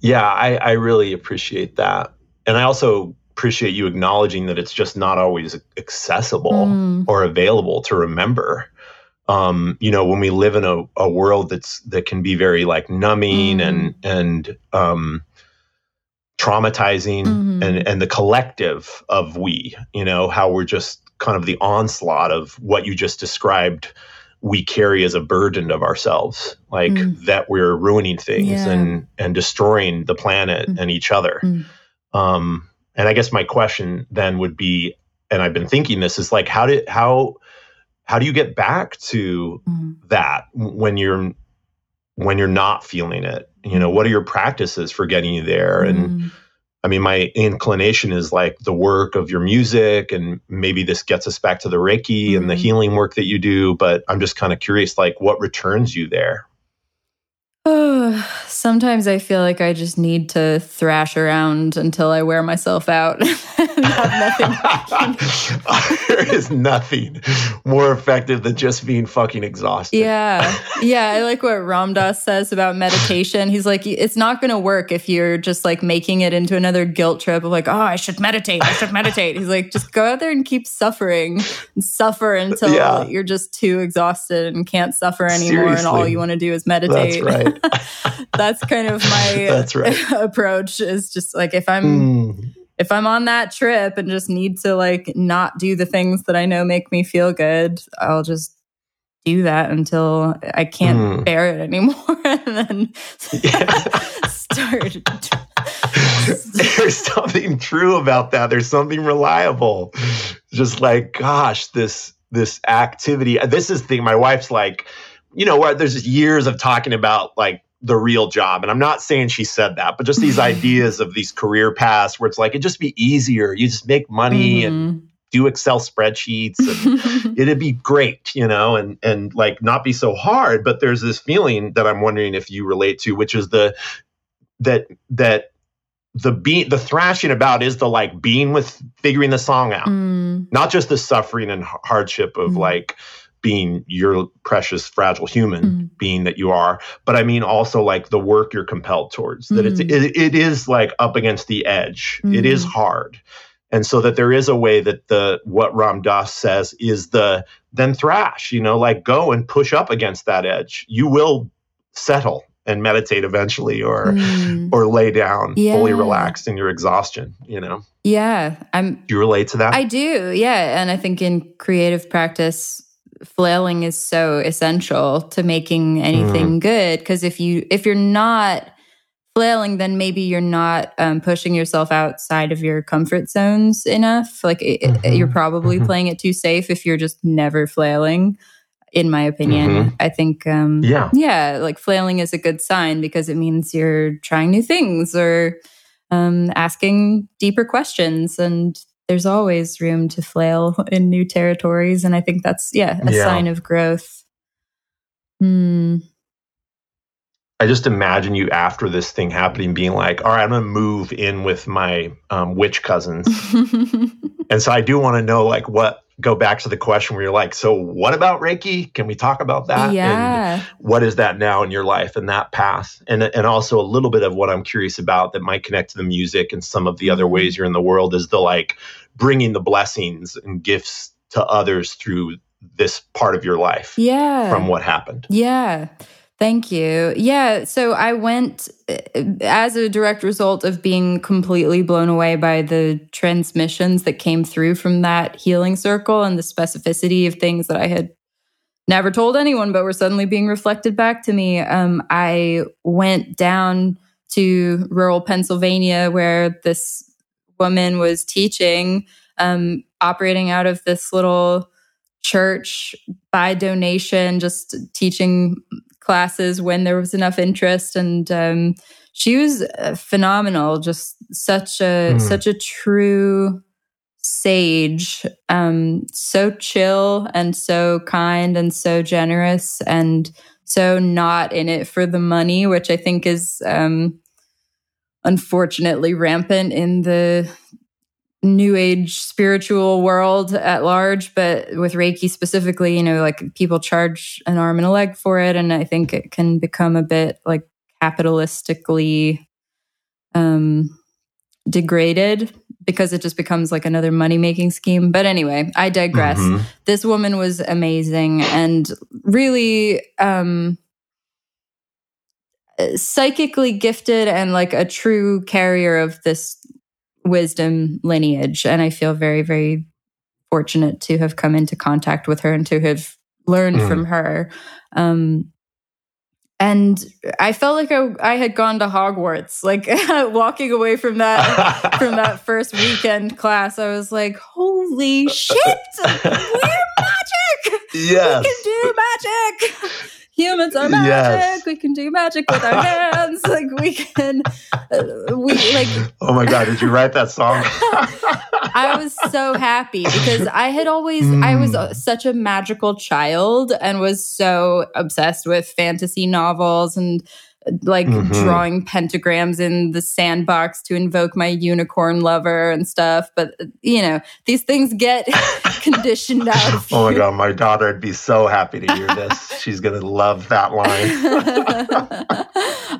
[SPEAKER 1] Yeah, I, I really appreciate that. And I also appreciate you acknowledging that it's just not always accessible mm. or available to remember. Um, you know, when we live in a, a world that's that can be very like numbing mm. and and um, traumatizing mm-hmm. and and the collective of we you know how we're just kind of the onslaught of what you just described we carry as a burden of ourselves like mm. that we're ruining things yeah. and and destroying the planet mm. and each other mm. um and i guess my question then would be and i've been thinking this is like how did how how do you get back to mm. that when you're when you're not feeling it you know what are your practices for getting you there and mm. i mean my inclination is like the work of your music and maybe this gets us back to the reiki mm. and the mm-hmm. healing work that you do but i'm just kind of curious like what returns you there
[SPEAKER 2] sometimes I feel like I just need to thrash around until I wear myself out.
[SPEAKER 1] there is nothing more effective than just being fucking exhausted.
[SPEAKER 2] Yeah. Yeah. I like what Ram Dass says about meditation. He's like, it's not going to work if you're just like making it into another guilt trip of like, oh, I should meditate. I should meditate. He's like, just go out there and keep suffering and suffer until yeah. you're just too exhausted and can't suffer anymore. Seriously. And all you want to do is meditate.
[SPEAKER 1] That's right.
[SPEAKER 2] That's kind of my
[SPEAKER 1] That's right.
[SPEAKER 2] approach is just like if I'm mm. if I'm on that trip and just need to like not do the things that I know make me feel good, I'll just do that until I can't mm. bear it anymore and then start
[SPEAKER 1] There's something true about that. There's something reliable. Just like gosh, this this activity. This is the thing my wife's like you know, where there's just years of talking about like the real job. And I'm not saying she said that, but just these ideas of these career paths where it's like, it'd just be easier. You just make money mm-hmm. and do Excel spreadsheets and it'd be great, you know, and, and like not be so hard. But there's this feeling that I'm wondering if you relate to, which is the, that, that, the being the thrashing about is the like being with figuring the song out mm. not just the suffering and hardship of mm. like being your precious fragile human mm. being that you are but i mean also like the work you're compelled towards that mm. it's it, it is like up against the edge mm. it is mm. hard and so that there is a way that the what ram dass says is the then thrash you know like go and push up against that edge you will settle and meditate eventually or mm. or lay down yeah. fully relaxed in your exhaustion you know
[SPEAKER 2] yeah i'm
[SPEAKER 1] do you relate to that
[SPEAKER 2] i do yeah and i think in creative practice flailing is so essential to making anything mm. good because if you if you're not flailing then maybe you're not um, pushing yourself outside of your comfort zones enough like mm-hmm. it, you're probably mm-hmm. playing it too safe if you're just never flailing in my opinion mm-hmm. i think um,
[SPEAKER 1] yeah
[SPEAKER 2] yeah like flailing is a good sign because it means you're trying new things or um, asking deeper questions and there's always room to flail in new territories. And I think that's, yeah, a yeah. sign of growth. Hmm.
[SPEAKER 1] I just imagine you after this thing happening being like, all right, I'm going to move in with my um, witch cousins. and so I do want to know like what go back to the question where you're like, so what about Reiki? Can we talk about that?
[SPEAKER 2] Yeah.
[SPEAKER 1] And what is that now in your life and that path? And and also a little bit of what I'm curious about that might connect to the music and some of the other mm-hmm. ways you're in the world is the like bringing the blessings and gifts to others through this part of your life.
[SPEAKER 2] Yeah.
[SPEAKER 1] From what happened.
[SPEAKER 2] Yeah. Thank you. Yeah. So I went uh, as a direct result of being completely blown away by the transmissions that came through from that healing circle and the specificity of things that I had never told anyone, but were suddenly being reflected back to me. Um, I went down to rural Pennsylvania where this woman was teaching, um, operating out of this little church by donation, just teaching classes when there was enough interest and um, she was uh, phenomenal just such a mm. such a true sage um, so chill and so kind and so generous and so not in it for the money which i think is um, unfortunately rampant in the new age spiritual world at large, but with Reiki specifically, you know, like people charge an arm and a leg for it. And I think it can become a bit like capitalistically um, degraded because it just becomes like another money making scheme. But anyway, I digress. Mm-hmm. This woman was amazing and really um, psychically gifted and like a true carrier of this wisdom lineage. And I feel very, very fortunate to have come into contact with her and to have learned mm. from her. Um, and I felt like I, I, had gone to Hogwarts. Like walking away from that from that first weekend class, I was like, "Holy shit, we're magic!
[SPEAKER 1] Yes.
[SPEAKER 2] We can do magic!" Humans are magic. Yes. We can do magic with our hands. like we can, uh, we like.
[SPEAKER 1] Oh my god! Did you write that song?
[SPEAKER 2] I was so happy because I had always mm. I was mm. such a magical child and was so obsessed with fantasy novels and like mm-hmm. drawing pentagrams in the sandbox to invoke my unicorn lover and stuff. But you know, these things get conditioned out. Of
[SPEAKER 1] oh my god, my daughter would be so happy to hear this. She's gonna love that line.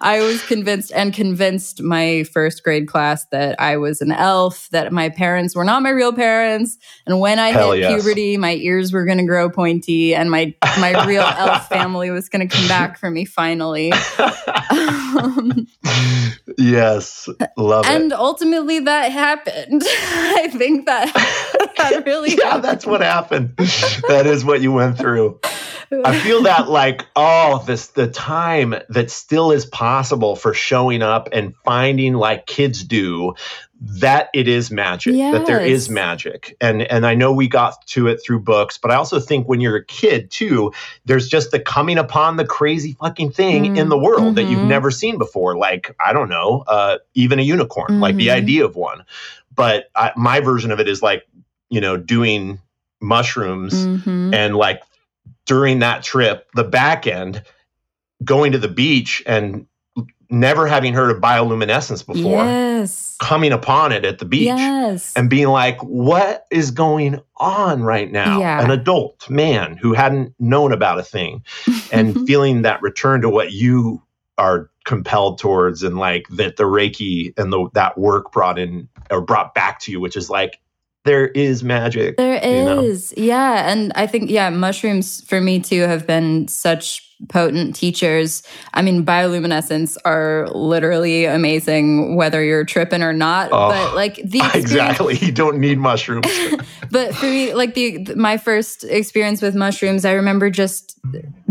[SPEAKER 2] I was convinced and convinced my first grade class that I was an elf, that my parents were not my real parents, and when I Hell hit yes. puberty, my ears were going to grow pointy, and my my real elf family was going to come back for me finally.
[SPEAKER 1] Um, yes, love
[SPEAKER 2] and it. And ultimately, that happened. I think that that really
[SPEAKER 1] yeah, happened. that's what happened. that is what you went through. I feel that like oh this the time that still is possible for showing up and finding like kids do that it is magic yes. that there is magic and and I know we got to it through books but I also think when you're a kid too there's just the coming upon the crazy fucking thing mm. in the world mm-hmm. that you've mm-hmm. never seen before like I don't know uh, even a unicorn mm-hmm. like the mm-hmm. idea of one but I, my version of it is like you know doing mushrooms mm-hmm. and like during that trip the back end going to the beach and never having heard of bioluminescence before,
[SPEAKER 2] yes.
[SPEAKER 1] coming upon it at the beach
[SPEAKER 2] yes.
[SPEAKER 1] and being like, what is going on right now?
[SPEAKER 2] Yeah.
[SPEAKER 1] An adult man who hadn't known about a thing and feeling that return to what you are compelled towards and like that the Reiki and the, that work brought in or brought back to you, which is like, there is magic.
[SPEAKER 2] There is. Know? Yeah. And I think, yeah, mushrooms for me too have been such potent teachers. I mean, bioluminescence are literally amazing, whether you're tripping or not. Oh, but like the
[SPEAKER 1] exactly, you don't need mushrooms.
[SPEAKER 2] but for me, like the my first experience with mushrooms, I remember just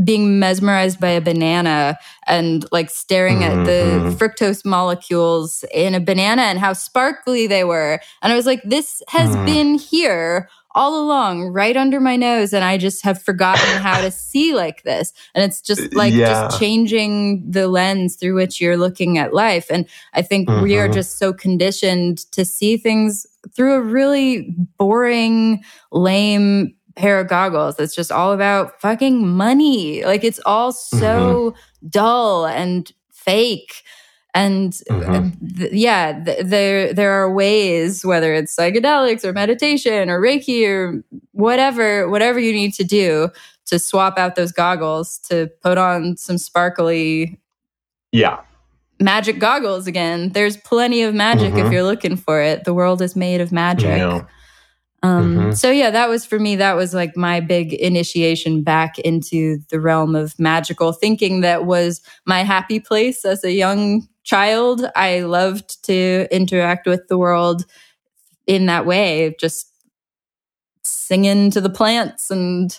[SPEAKER 2] being mesmerized by a banana and like staring mm-hmm. at the mm-hmm. fructose molecules in a banana and how sparkly they were, and I was like, this has mm. been here all along, right under my nose. And I just have forgotten how to see like this. And it's just like yeah. just changing the lens through which you're looking at life. And I think mm-hmm. we are mm-hmm. just so conditioned to see things through a really boring, lame pair of goggles. that's just all about fucking money. Like it's all so mm-hmm. dull and fake. And mm-hmm. th- yeah, th- there there are ways, whether it's psychedelics or meditation or Reiki or whatever, whatever you need to do to swap out those goggles to put on some sparkly,
[SPEAKER 1] yeah,
[SPEAKER 2] magic goggles again. There's plenty of magic mm-hmm. if you're looking for it. The world is made of magic. Yeah. Um, mm-hmm. So yeah, that was for me. That was like my big initiation back into the realm of magical thinking. That was my happy place as a young child. I loved to interact with the world in that way, just singing to the plants and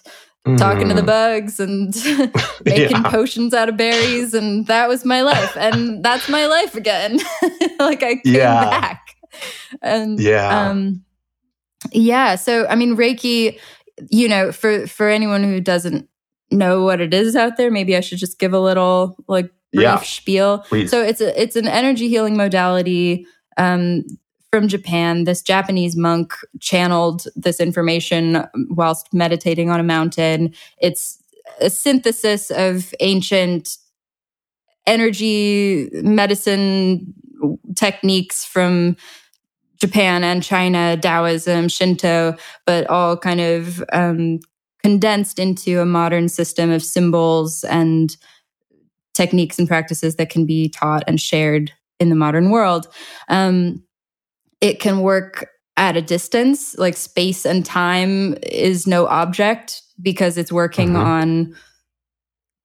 [SPEAKER 2] talking to the mm. bugs and making yeah. potions out of berries, and that was my life. and that's my life again. like I came yeah. back, and yeah. Um, yeah. So, I mean, Reiki, you know, for, for anyone who doesn't know what it is out there, maybe I should just give a little like brief yeah, spiel. Please. So it's a, it's an energy healing modality, um, from Japan. This Japanese monk channeled this information whilst meditating on a mountain. It's a synthesis of ancient energy medicine techniques from Japan and China, Taoism, Shinto, but all kind of um, condensed into a modern system of symbols and techniques and practices that can be taught and shared in the modern world. Um, it can work at a distance, like space and time is no object because it's working mm-hmm. on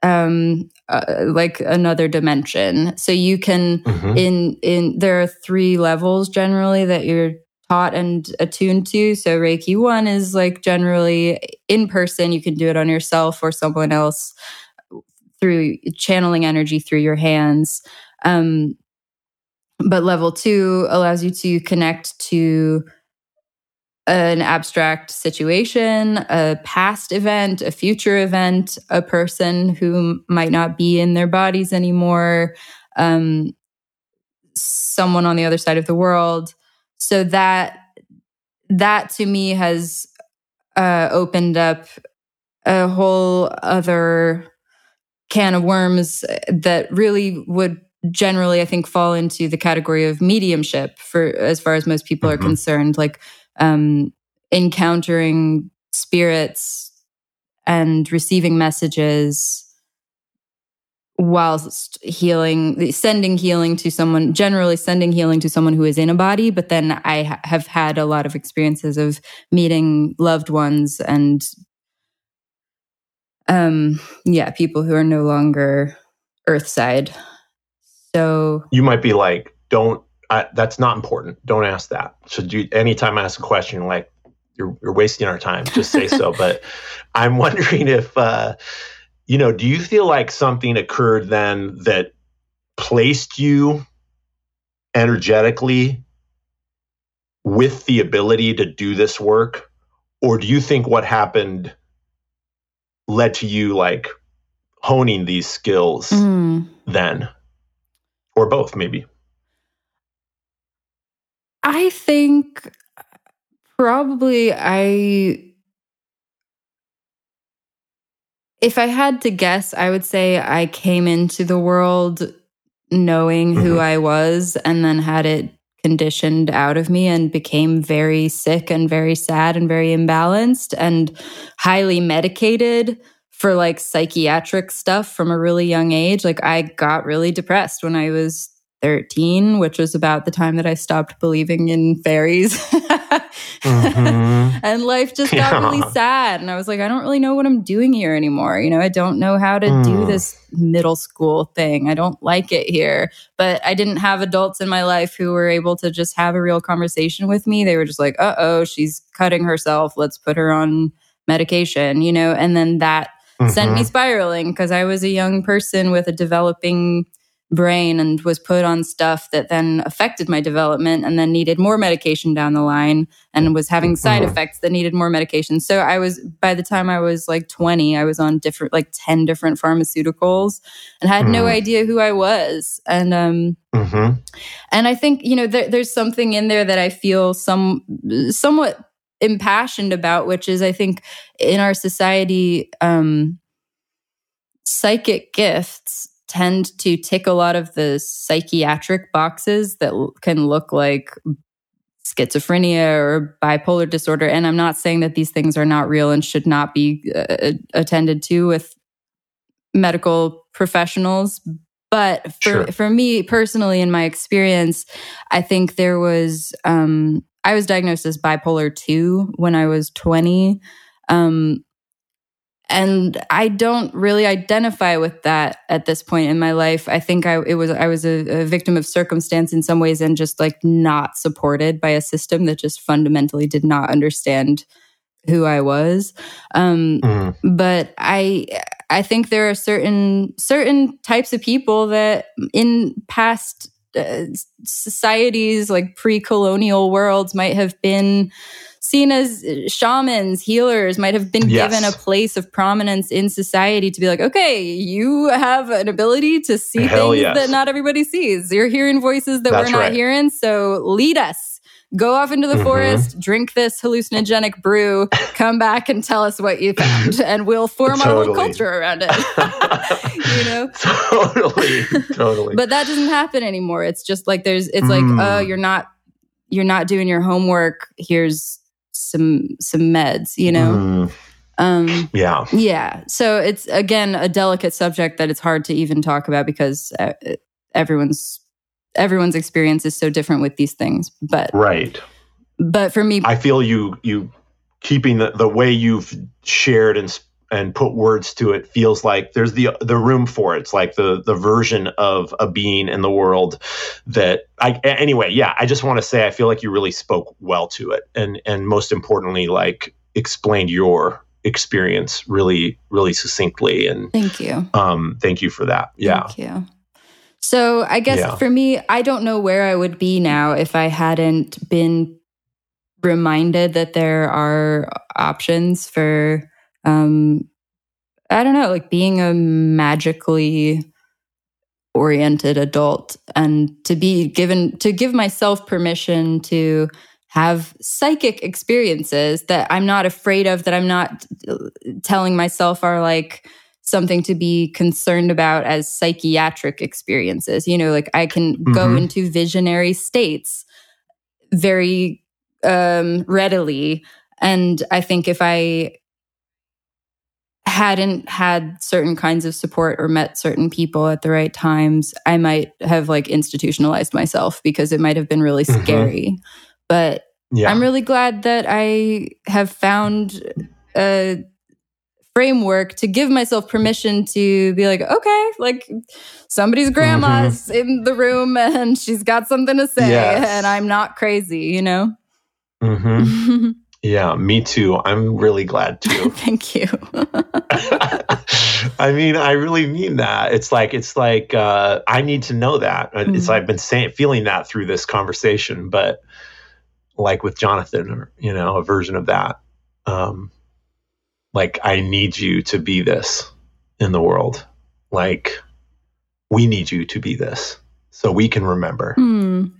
[SPEAKER 2] um uh, like another dimension. So you can mm-hmm. in in there are three levels generally that you're taught and attuned to. So reiki 1 is like generally in person you can do it on yourself or someone else through channeling energy through your hands. Um but level 2 allows you to connect to an abstract situation, a past event, a future event, a person who might not be in their bodies anymore, um, someone on the other side of the world. So that that to me has uh, opened up a whole other can of worms that really would generally, I think, fall into the category of mediumship for as far as most people mm-hmm. are concerned. Like um, encountering spirits and receiving messages whilst healing sending healing to someone generally sending healing to someone who is in a body but then i ha- have had a lot of experiences of meeting loved ones and um yeah people who are no longer earthside. So
[SPEAKER 1] you might be like don't I, that's not important. Don't ask that. So do anytime I ask a question like you're, you're wasting our time, just say so. but I'm wondering if uh, you know, do you feel like something occurred then that placed you energetically with the ability to do this work, or do you think what happened led to you like honing these skills mm. then, or both, maybe?
[SPEAKER 2] I think probably I if I had to guess, I would say I came into the world knowing mm-hmm. who I was and then had it conditioned out of me and became very sick and very sad and very imbalanced and highly medicated for like psychiatric stuff from a really young age. Like I got really depressed when I was 13, which was about the time that I stopped believing in fairies. mm-hmm. And life just got yeah. really sad. And I was like, I don't really know what I'm doing here anymore. You know, I don't know how to mm. do this middle school thing. I don't like it here. But I didn't have adults in my life who were able to just have a real conversation with me. They were just like, uh oh, she's cutting herself. Let's put her on medication, you know? And then that mm-hmm. sent me mm-hmm. spiraling because I was a young person with a developing brain and was put on stuff that then affected my development and then needed more medication down the line and was having side mm-hmm. effects that needed more medication. So I was by the time I was like 20, I was on different like 10 different pharmaceuticals and had mm. no idea who I was. And um mm-hmm. and I think, you know, there, there's something in there that I feel some somewhat impassioned about which is I think in our society um psychic gifts tend to tick a lot of the psychiatric boxes that can look like schizophrenia or bipolar disorder. And I'm not saying that these things are not real and should not be uh, attended to with medical professionals. But for, sure. for me personally, in my experience, I think there was, um, I was diagnosed as bipolar 2 when I was 20. Um, and I don't really identify with that at this point in my life. I think I it was I was a, a, victim of circumstance in some ways and just like not supported by a system that just fundamentally did not understand who I was. Um, mm. But I I think there are certain certain types of people that in past uh, societies like pre-colonial worlds might have been seen as shamans, healers, might have been yes. given a place of prominence in society to be like, okay, you have an ability to see Hell things yes. that not everybody sees. You're hearing voices that That's we're not right. hearing. So lead us. Go off into the mm-hmm. forest, drink this hallucinogenic brew, come back and tell us what you found, and we'll form totally. our whole culture around it. you know?
[SPEAKER 1] Totally. Totally.
[SPEAKER 2] but that doesn't happen anymore. It's just like there's it's mm. like, oh, you're not you're not doing your homework. Here's some some meds, you know. Mm.
[SPEAKER 1] Um, yeah,
[SPEAKER 2] yeah. So it's again a delicate subject that it's hard to even talk about because uh, everyone's everyone's experience is so different with these things. But
[SPEAKER 1] right.
[SPEAKER 2] But for me,
[SPEAKER 1] I feel you you keeping the, the way you've shared and and put words to it feels like there's the the room for it. It's like the the version of a being in the world that I anyway, yeah, I just want to say I feel like you really spoke well to it and and most importantly like explained your experience really really succinctly and
[SPEAKER 2] Thank you.
[SPEAKER 1] Um thank you for that. Yeah.
[SPEAKER 2] Thank you. So, I guess yeah. for me, I don't know where I would be now if I hadn't been reminded that there are options for um i don't know like being a magically oriented adult and to be given to give myself permission to have psychic experiences that i'm not afraid of that i'm not telling myself are like something to be concerned about as psychiatric experiences you know like i can mm-hmm. go into visionary states very um readily and i think if i hadn't had certain kinds of support or met certain people at the right times, I might have like institutionalized myself because it might have been really mm-hmm. scary. Mm-hmm. But yeah. I'm really glad that I have found a framework to give myself permission to be like, okay, like somebody's grandma's mm-hmm. in the room and she's got something to say yes. and I'm not crazy, you know?
[SPEAKER 1] Mm-hmm. Yeah, me too. I'm really glad too.
[SPEAKER 2] Thank you.
[SPEAKER 1] I mean, I really mean that. It's like it's like uh, I need to know that. Mm-hmm. It's I've been saying feeling that through this conversation, but like with Jonathan, or you know, a version of that. Um, like I need you to be this in the world. Like we need you to be this, so we can remember. Mm.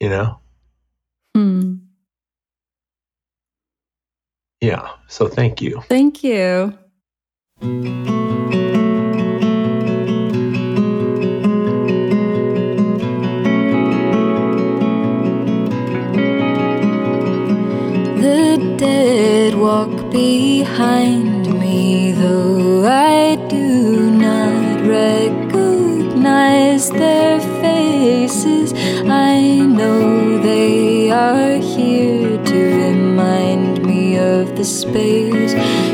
[SPEAKER 1] You know.
[SPEAKER 2] Hmm.
[SPEAKER 1] Yeah. So thank you.
[SPEAKER 2] Thank you. The dead walk behind the space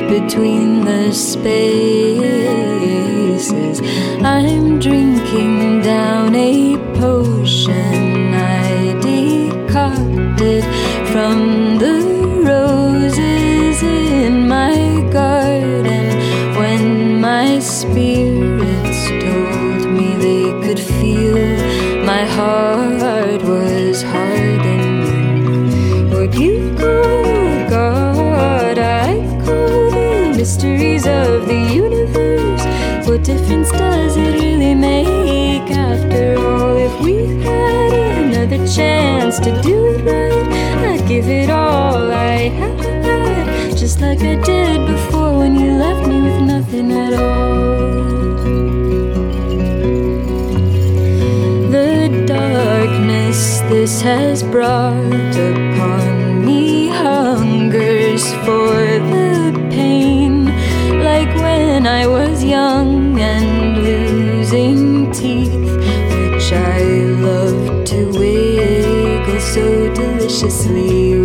[SPEAKER 2] between the spaces. I'm drinking down a potion I decocted from the roses in my garden when my spirits told me they could feel my heart mysteries of the universe. What difference does it really make after all? If we had another chance to do it right, I'd give it all I have had, just like I did before when you left me with nothing at all.
[SPEAKER 4] The darkness this has brought so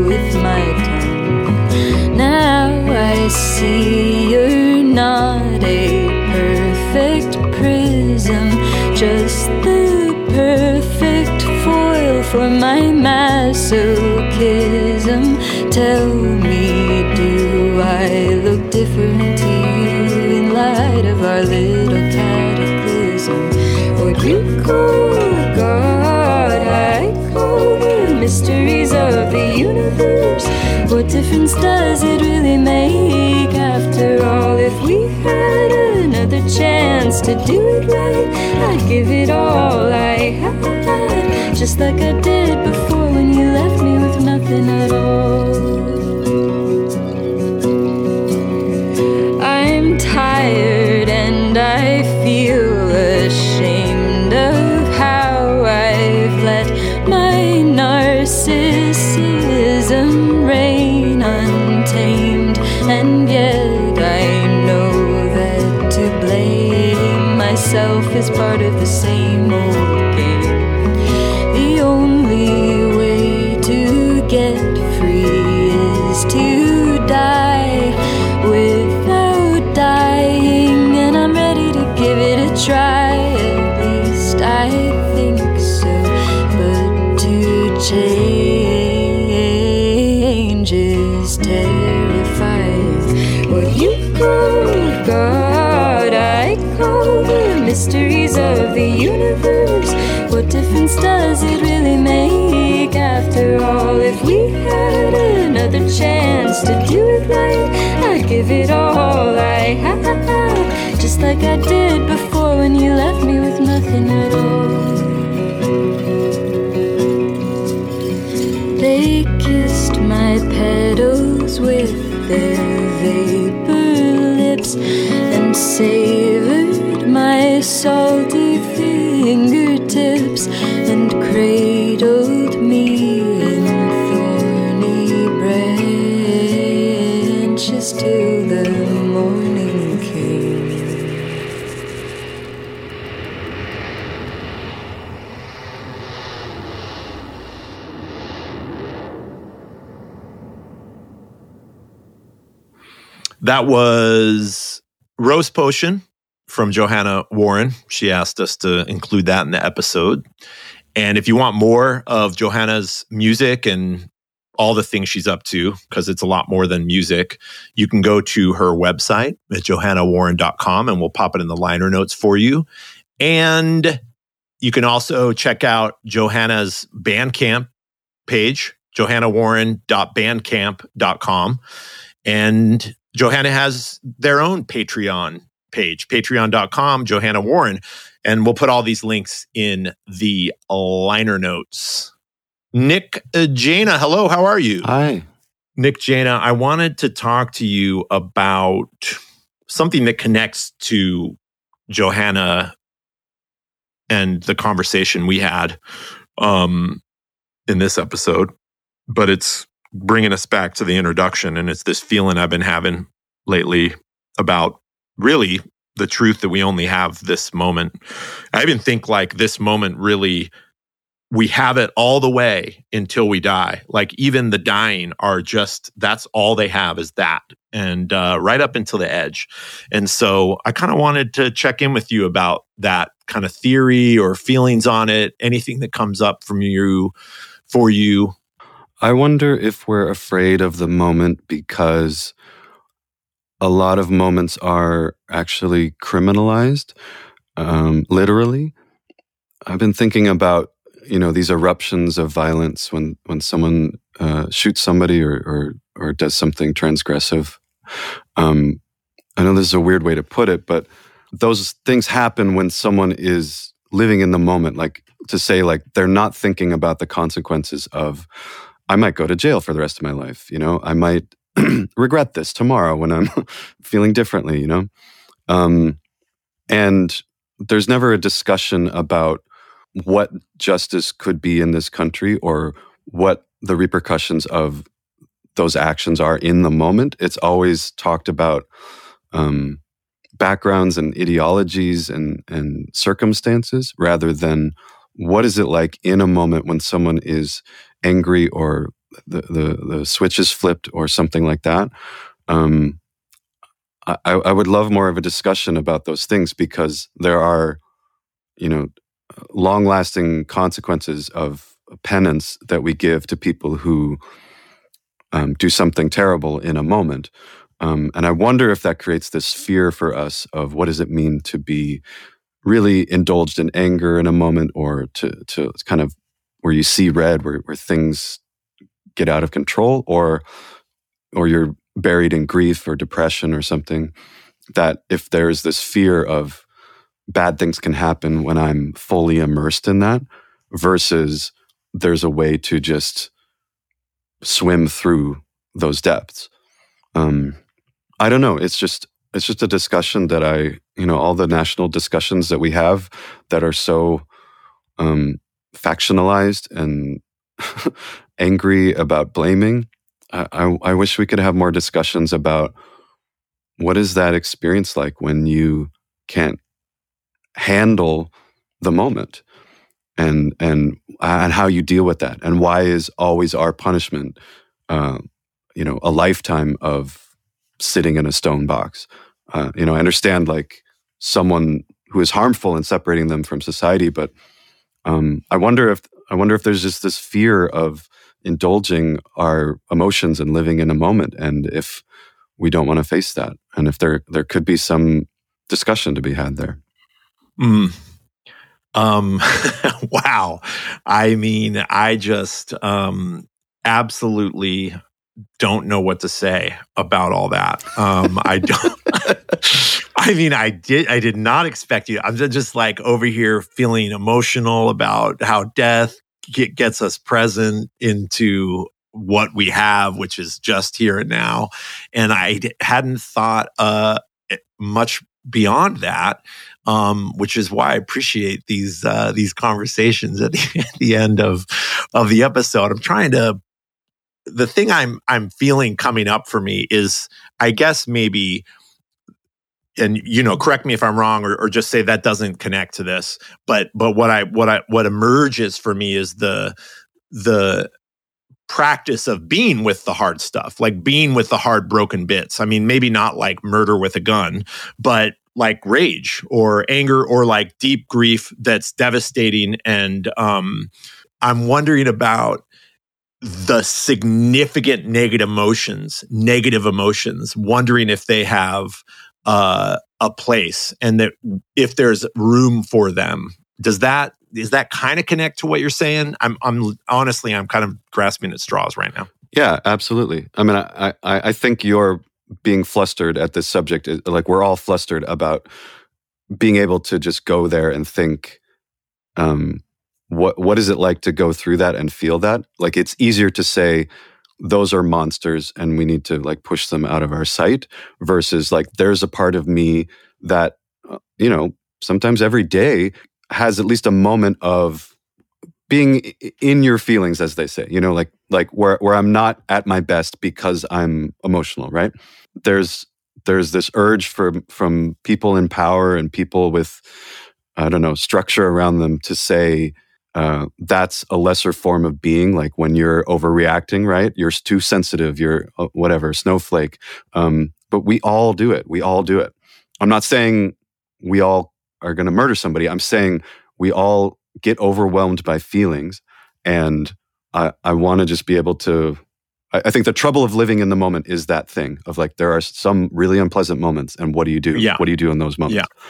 [SPEAKER 4] with my tongue. Now I see you're not a perfect prism, just the perfect foil for my masochism. Tell me, do I look different to you in light of our little cataclysm? Would you call God? I call mysteries of the universe. What difference does it really make after all? If we had another chance to do it right, I'd give it all I had, just like I did before I did before when you left me with nothing at all.
[SPEAKER 1] That was Rose Potion from Johanna Warren. She asked us to include that in the episode. And if you want more of Johanna's music and all the things she's up to, because it's a lot more than music, you can go to her website at johannawarren.com and we'll pop it in the liner notes for you. And you can also check out Johanna's Bandcamp page, johannawarren.bandcamp.com. And Johanna has their own Patreon page, patreon.com, Johanna Warren. And we'll put all these links in the liner notes. Nick uh, Jaina, hello, how are you?
[SPEAKER 5] Hi.
[SPEAKER 1] Nick Jaina, I wanted to talk to you about something that connects to Johanna and the conversation we had um, in this episode, but it's bringing us back to the introduction. And it's this feeling I've been having lately about really the truth that we only have this moment. I even think like this moment really we have it all the way until we die. Like even the dying are just that's all they have is that, and uh, right up until the edge. And so I kind of wanted to check in with you about that kind of theory or feelings on it. Anything that comes up from you for you.
[SPEAKER 5] I wonder if we're afraid of the moment because a lot of moments are actually criminalized, um, literally. I've been thinking about you know these eruptions of violence when when someone uh, shoots somebody or, or or does something transgressive. Um, I know this is a weird way to put it, but those things happen when someone is living in the moment. Like to say, like they're not thinking about the consequences of. I might go to jail for the rest of my life. You know, I might regret this tomorrow when I'm feeling differently. You know, um, and there's never a discussion about what justice could be in this country or what the repercussions of those actions are in the moment. It's always talked about um, backgrounds and ideologies and, and circumstances rather than what is it like in a moment when someone is angry or the, the, the switch is flipped or something like that. Um, I, I would love more of a discussion about those things because there are, you know, long lasting consequences of penance that we give to people who um, do something terrible in a moment. Um, and I wonder if that creates this fear for us of what does it mean to be really indulged in anger in a moment or to, to kind of where you see red, where, where things get out of control or, or you're buried in grief or depression or something that if there's this fear of bad things can happen when I'm fully immersed in that versus there's a way to just swim through those depths. Um, I don't know. It's just it's just a discussion that I you know all the national discussions that we have that are so um, factionalized and angry about blaming. I, I, wish we could have more discussions about what is that experience like when you can't handle the moment and and and how you deal with that and why is always our punishment uh, you know a lifetime of sitting in a stone box uh, you know i understand like someone who is harmful and separating them from society but um, i wonder if i wonder if there's just this fear of indulging our emotions and living in a moment and if we don't want to face that and if there there could be some discussion to be had there
[SPEAKER 1] mm. Um, wow. I mean, I just um, absolutely don't know what to say about all that. Um, I don't. I mean, I did. I did not expect you. I'm just like over here feeling emotional about how death get, gets us present into what we have, which is just here and now. And I hadn't thought uh, much beyond that um, which is why I appreciate these uh, these conversations at the, at the end of of the episode. I'm trying to the thing I'm I'm feeling coming up for me is I guess maybe and you know correct me if I'm wrong or, or just say that doesn't connect to this but but what I what I what emerges for me is the the practice of being with the hard stuff like being with the hard broken bits I mean maybe not like murder with a gun but like rage or anger or like deep grief that's devastating. And um, I'm wondering about the significant negative emotions, negative emotions, wondering if they have uh, a place and that if there's room for them. Does that is that kind of connect to what you're saying? I'm I'm honestly I'm kind of grasping at straws right now.
[SPEAKER 5] Yeah, absolutely. I mean, I I, I think you're being flustered at this subject like we're all flustered about being able to just go there and think um, what what is it like to go through that and feel that? Like it's easier to say those are monsters and we need to like push them out of our sight versus like there's a part of me that uh, you know sometimes every day has at least a moment of being in your feelings as they say you know like like where where i'm not at my best because i'm emotional right? There's there's this urge from from people in power and people with i don't know structure around them to say uh, that's a lesser form of being like when you're overreacting right you're too sensitive you're uh, whatever snowflake um, but we all do it we all do it i'm not saying we all are going to murder somebody i'm saying we all get overwhelmed by feelings. And I, I want to just be able to. I, I, think the trouble of living in the moment is that thing of like, there are some really unpleasant moments. And what do you do?
[SPEAKER 1] Yeah.
[SPEAKER 5] What do you do in those moments?
[SPEAKER 1] Yeah.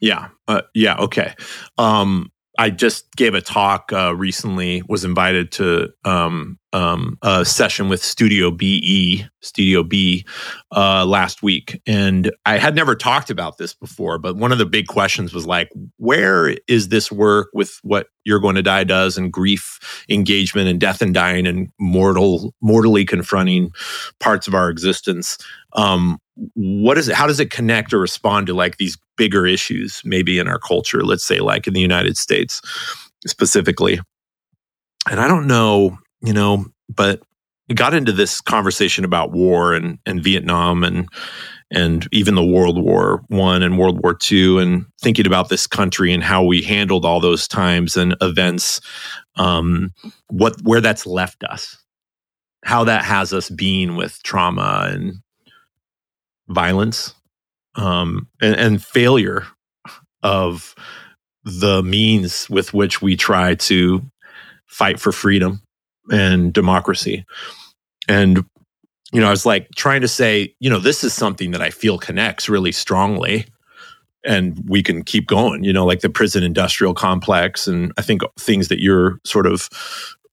[SPEAKER 1] Yeah. Uh, yeah. Okay. Um, I just gave a talk uh, recently. Was invited to um, um, a session with Studio BE, Studio B, uh, last week, and I had never talked about this before. But one of the big questions was like, where is this work with what you're going to die does, and grief engagement, and death and dying, and mortal, mortally confronting parts of our existence? Um, what is it how does it connect or respond to like these bigger issues maybe in our culture let's say like in the united states specifically. And I don't know, you know, but we got into this conversation about war and, and Vietnam and and even the World War One and World War Two, and thinking about this country and how we handled all those times and events, um, what where that's left us, how that has us being with trauma and violence, um, and, and failure of the means with which we try to fight for freedom and democracy. And, you know, I was like trying to say, you know, this is something that I feel connects really strongly. And we can keep going, you know, like the prison industrial complex. And I think things that you're sort of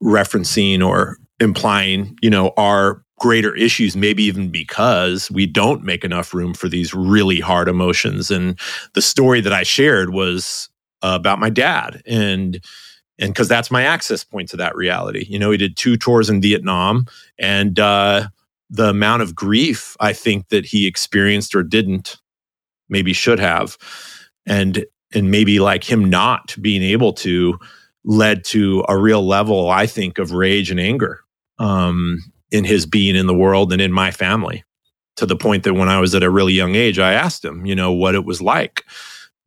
[SPEAKER 1] referencing or implying, you know, are greater issues, maybe even because we don't make enough room for these really hard emotions. And the story that I shared was uh, about my dad. And and because that's my access point to that reality. You know, he did two tours in Vietnam, and uh, the amount of grief I think that he experienced or didn't, maybe should have, and and maybe like him not being able to, led to a real level, I think, of rage and anger um, in his being in the world and in my family. To the point that when I was at a really young age, I asked him, you know, what it was like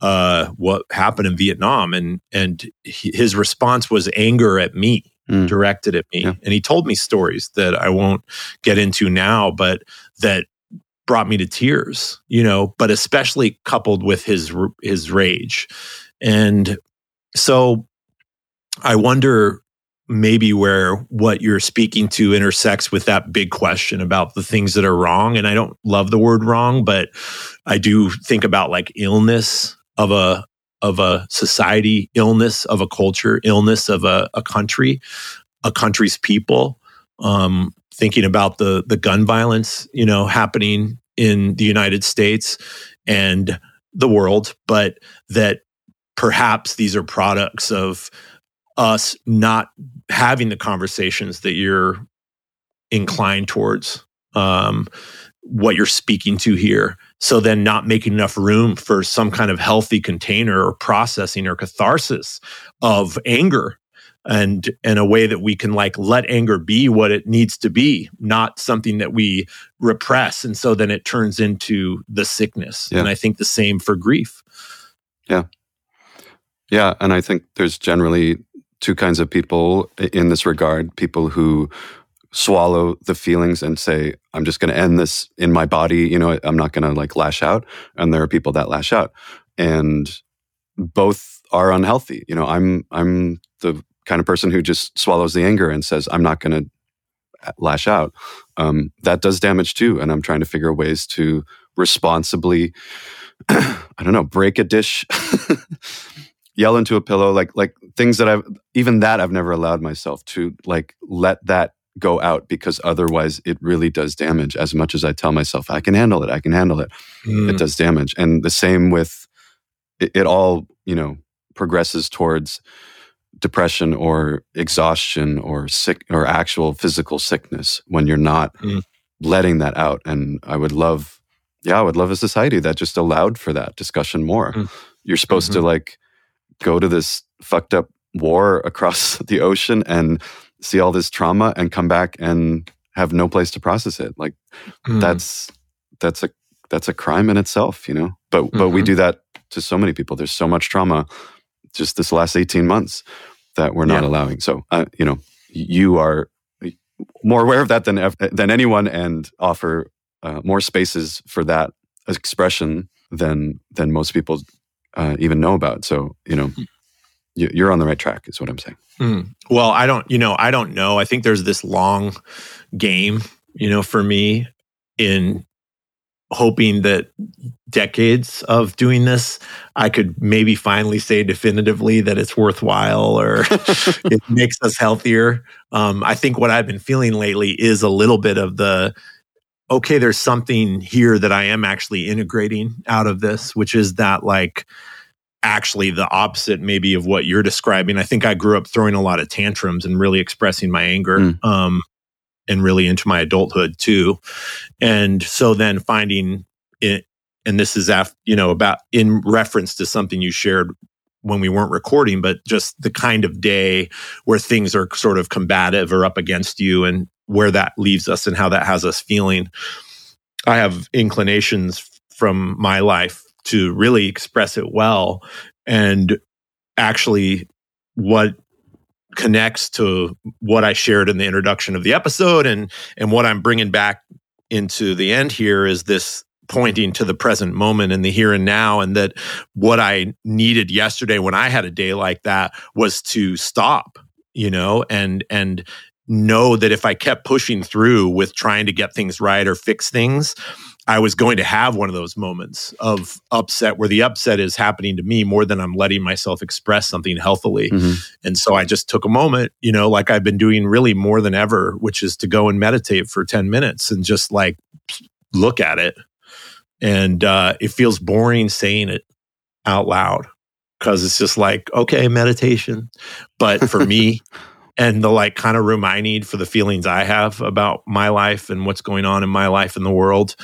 [SPEAKER 1] uh, what happened in Vietnam, and and his response was anger at me, mm. directed at me, yeah. and he told me stories that I won't get into now, but that brought me to tears, you know, but especially coupled with his his rage, and so I wonder maybe where what you're speaking to intersects with that big question about the things that are wrong and i don't love the word wrong but i do think about like illness of a of a society, illness of a culture, illness of a, a country, a country's people. Um, thinking about the the gun violence, you know, happening in the United States and the world, but that perhaps these are products of us not having the conversations that you're inclined towards. Um, what you're speaking to here. So then not making enough room for some kind of healthy container or processing or catharsis of anger and in a way that we can like let anger be what it needs to be, not something that we repress. And so then it turns into the sickness. Yeah. And I think the same for grief.
[SPEAKER 5] Yeah. Yeah. And I think there's generally two kinds of people in this regard people who swallow the feelings and say, I'm just going to end this in my body. You know, I'm not going to like lash out. And there are people that lash out and both are unhealthy. You know, I'm, I'm the kind of person who just swallows the anger and says, I'm not going to lash out. Um, that does damage too. And I'm trying to figure ways to responsibly, I don't know, break a dish, yell into a pillow, like, like things that I've, even that I've never allowed myself to like let that go out because otherwise it really does damage as much as I tell myself I can handle it I can handle it mm. it does damage and the same with it, it, all you know progresses towards depression or exhaustion or sick or actual physical sickness when you're not mm. letting that out and I would love yeah I would love a society that just allowed for that discussion more mm. you're supposed mm-hmm. to like go to this fucked up war across the ocean and see all this trauma and come back and have no place to process it. Like mm. that's that's a that's a crime in itself, you know. But mm-hmm. but we mm-hmm. do that to so many people. There's so much trauma just this last 18 months that we're not yeah. allowing. So uh, you know, you are more aware of that than than anyone and offer uh, more spaces for that expression than than most people uh, even know about. So you know, hmm you're on the right track is what i'm saying.
[SPEAKER 1] Mm. well i don't you know i don't know. I think there's this long game you know for me in hoping that decades of doing this i could maybe finally say definitively that it's worthwhile or it makes us healthier. Um, i think what i've been feeling lately is a little bit of the okay there's something here that i am actually integrating out of this which is that like actually the opposite maybe of what you're describing. I think I grew up throwing a lot of tantrums and really expressing my anger. Mm. Um, and really into my adulthood too. And so then finding it, and this is after, you know, about in reference to something you shared when we weren't recording, but just the kind of day where things are sort of combative or up against you and where that leaves us and how that has us feeling. I have inclinations from my life to really express it well. And actually, what connects to what I shared in the introduction of the episode and and what I'm bringing back into the end here is this pointing to the present moment and the here and now and that what I needed yesterday when I had a day like that was to stop you know and and know that if I kept pushing through with trying to get things right or fix things I was going to have one of those moments of upset where the upset is happening to me more than I'm letting myself express something healthily. Mm-hmm. And so I just took a moment, you know, like I've been doing really more than ever, which is to go and meditate for 10 minutes and just like look at it. And uh, it feels boring saying it out loud because it's just like, okay, meditation. But for me, and the like kind of room I need for the feelings I have about my life and what's going on in my life in the world.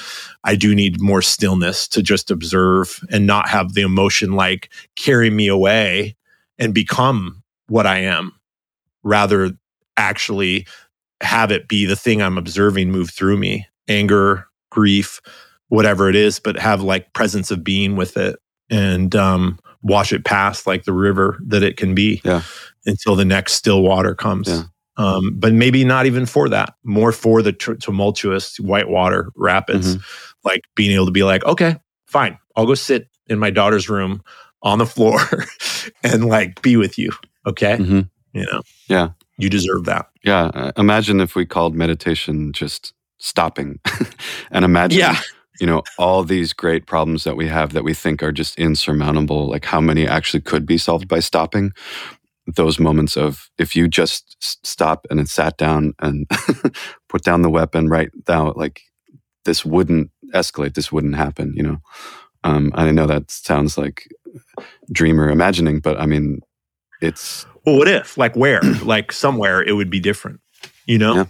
[SPEAKER 1] I do need more stillness to just observe and not have the emotion like carry me away and become what I am, rather actually have it be the thing I'm observing move through me anger, grief, whatever it is, but have like presence of being with it and um, wash it past like the river that it can be.
[SPEAKER 5] Yeah
[SPEAKER 1] until the next still water comes. Yeah. Um, but maybe not even for that, more for the tr- tumultuous whitewater rapids, mm-hmm. like being able to be like, okay, fine, I'll go sit in my daughter's room on the floor and like be with you. Okay. Mm-hmm. You know,
[SPEAKER 5] yeah,
[SPEAKER 1] you deserve that.
[SPEAKER 5] Yeah. Uh, imagine if we called meditation just stopping and imagine.
[SPEAKER 1] Yeah
[SPEAKER 5] you know all these great problems that we have that we think are just insurmountable like how many actually could be solved by stopping those moments of if you just stop and sat down and put down the weapon right now, like this wouldn't escalate, this wouldn't happen, you know. Um, I know that sounds like dreamer imagining, but I mean, it's
[SPEAKER 1] well, what if, like, where, like, somewhere it would be different, you know? Yeah.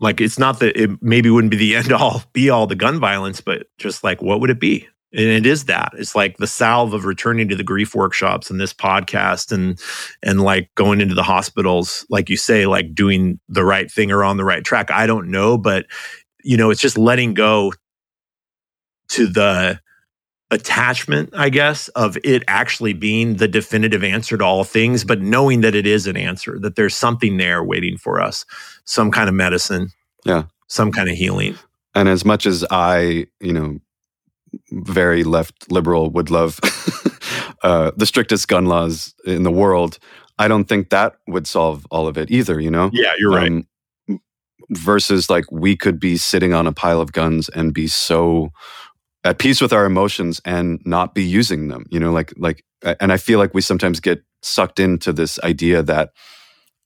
[SPEAKER 1] Like, it's not that it maybe wouldn't be the end all, be all the gun violence, but just like, what would it be? And it is that. It's like the salve of returning to the grief workshops and this podcast and and like going into the hospitals like you say like doing the right thing or on the right track. I don't know but you know it's just letting go to the attachment i guess of it actually being the definitive answer to all things but knowing that it is an answer that there's something there waiting for us some kind of medicine
[SPEAKER 5] yeah.
[SPEAKER 1] some kind of healing.
[SPEAKER 5] And as much as i you know very left liberal would love uh, the strictest gun laws in the world. I don't think that would solve all of it either. You know?
[SPEAKER 1] Yeah, you're um,
[SPEAKER 5] right. Versus like we could be sitting on a pile of guns and be so at peace with our emotions and not be using them. You know, like like, and I feel like we sometimes get sucked into this idea that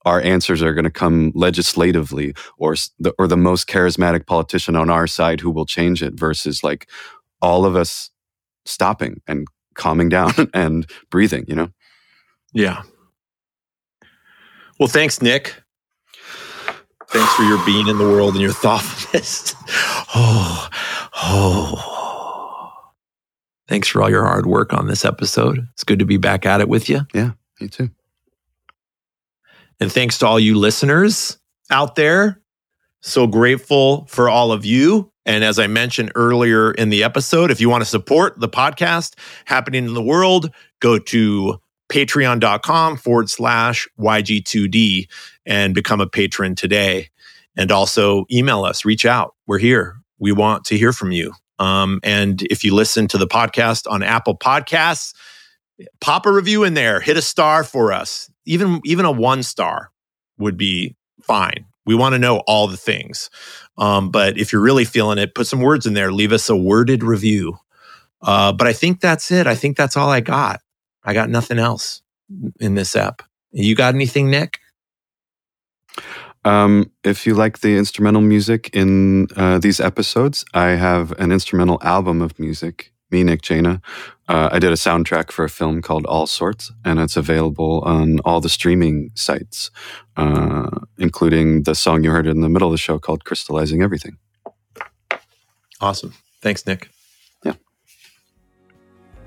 [SPEAKER 5] our answers are going to come legislatively or the, or the most charismatic politician on our side who will change it versus like all of us stopping and calming down and breathing, you know?
[SPEAKER 1] Yeah. Well, thanks, Nick. Thanks for your being in the world and your thoughtfulness. Oh, oh. Thanks for all your hard work on this episode. It's good to be back at it with you.
[SPEAKER 5] Yeah, me too.
[SPEAKER 1] And thanks to all you listeners out there. So grateful for all of you. And as I mentioned earlier in the episode, if you want to support the podcast happening in the world, go to patreon.com forward slash YG2D and become a patron today. And also email us, reach out. We're here. We want to hear from you. Um, and if you listen to the podcast on Apple Podcasts, pop a review in there, hit a star for us. Even even a one star would be fine. We want to know all the things. Um, but if you're really feeling it, put some words in there. Leave us a worded review. Uh, but I think that's it. I think that's all I got. I got nothing else in this app. You got anything, Nick?
[SPEAKER 5] Um, if you like the instrumental music in uh, these episodes, I have an instrumental album of music me, Nick Jaina. Uh, I did a soundtrack for a film called All Sorts, and it's available on all the streaming sites, uh, including the song you heard in the middle of the show called Crystallizing Everything.
[SPEAKER 1] Awesome. Thanks, Nick.
[SPEAKER 5] Yeah.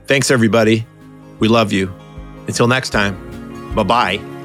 [SPEAKER 1] Thanks, everybody. We love you. Until next time, bye bye.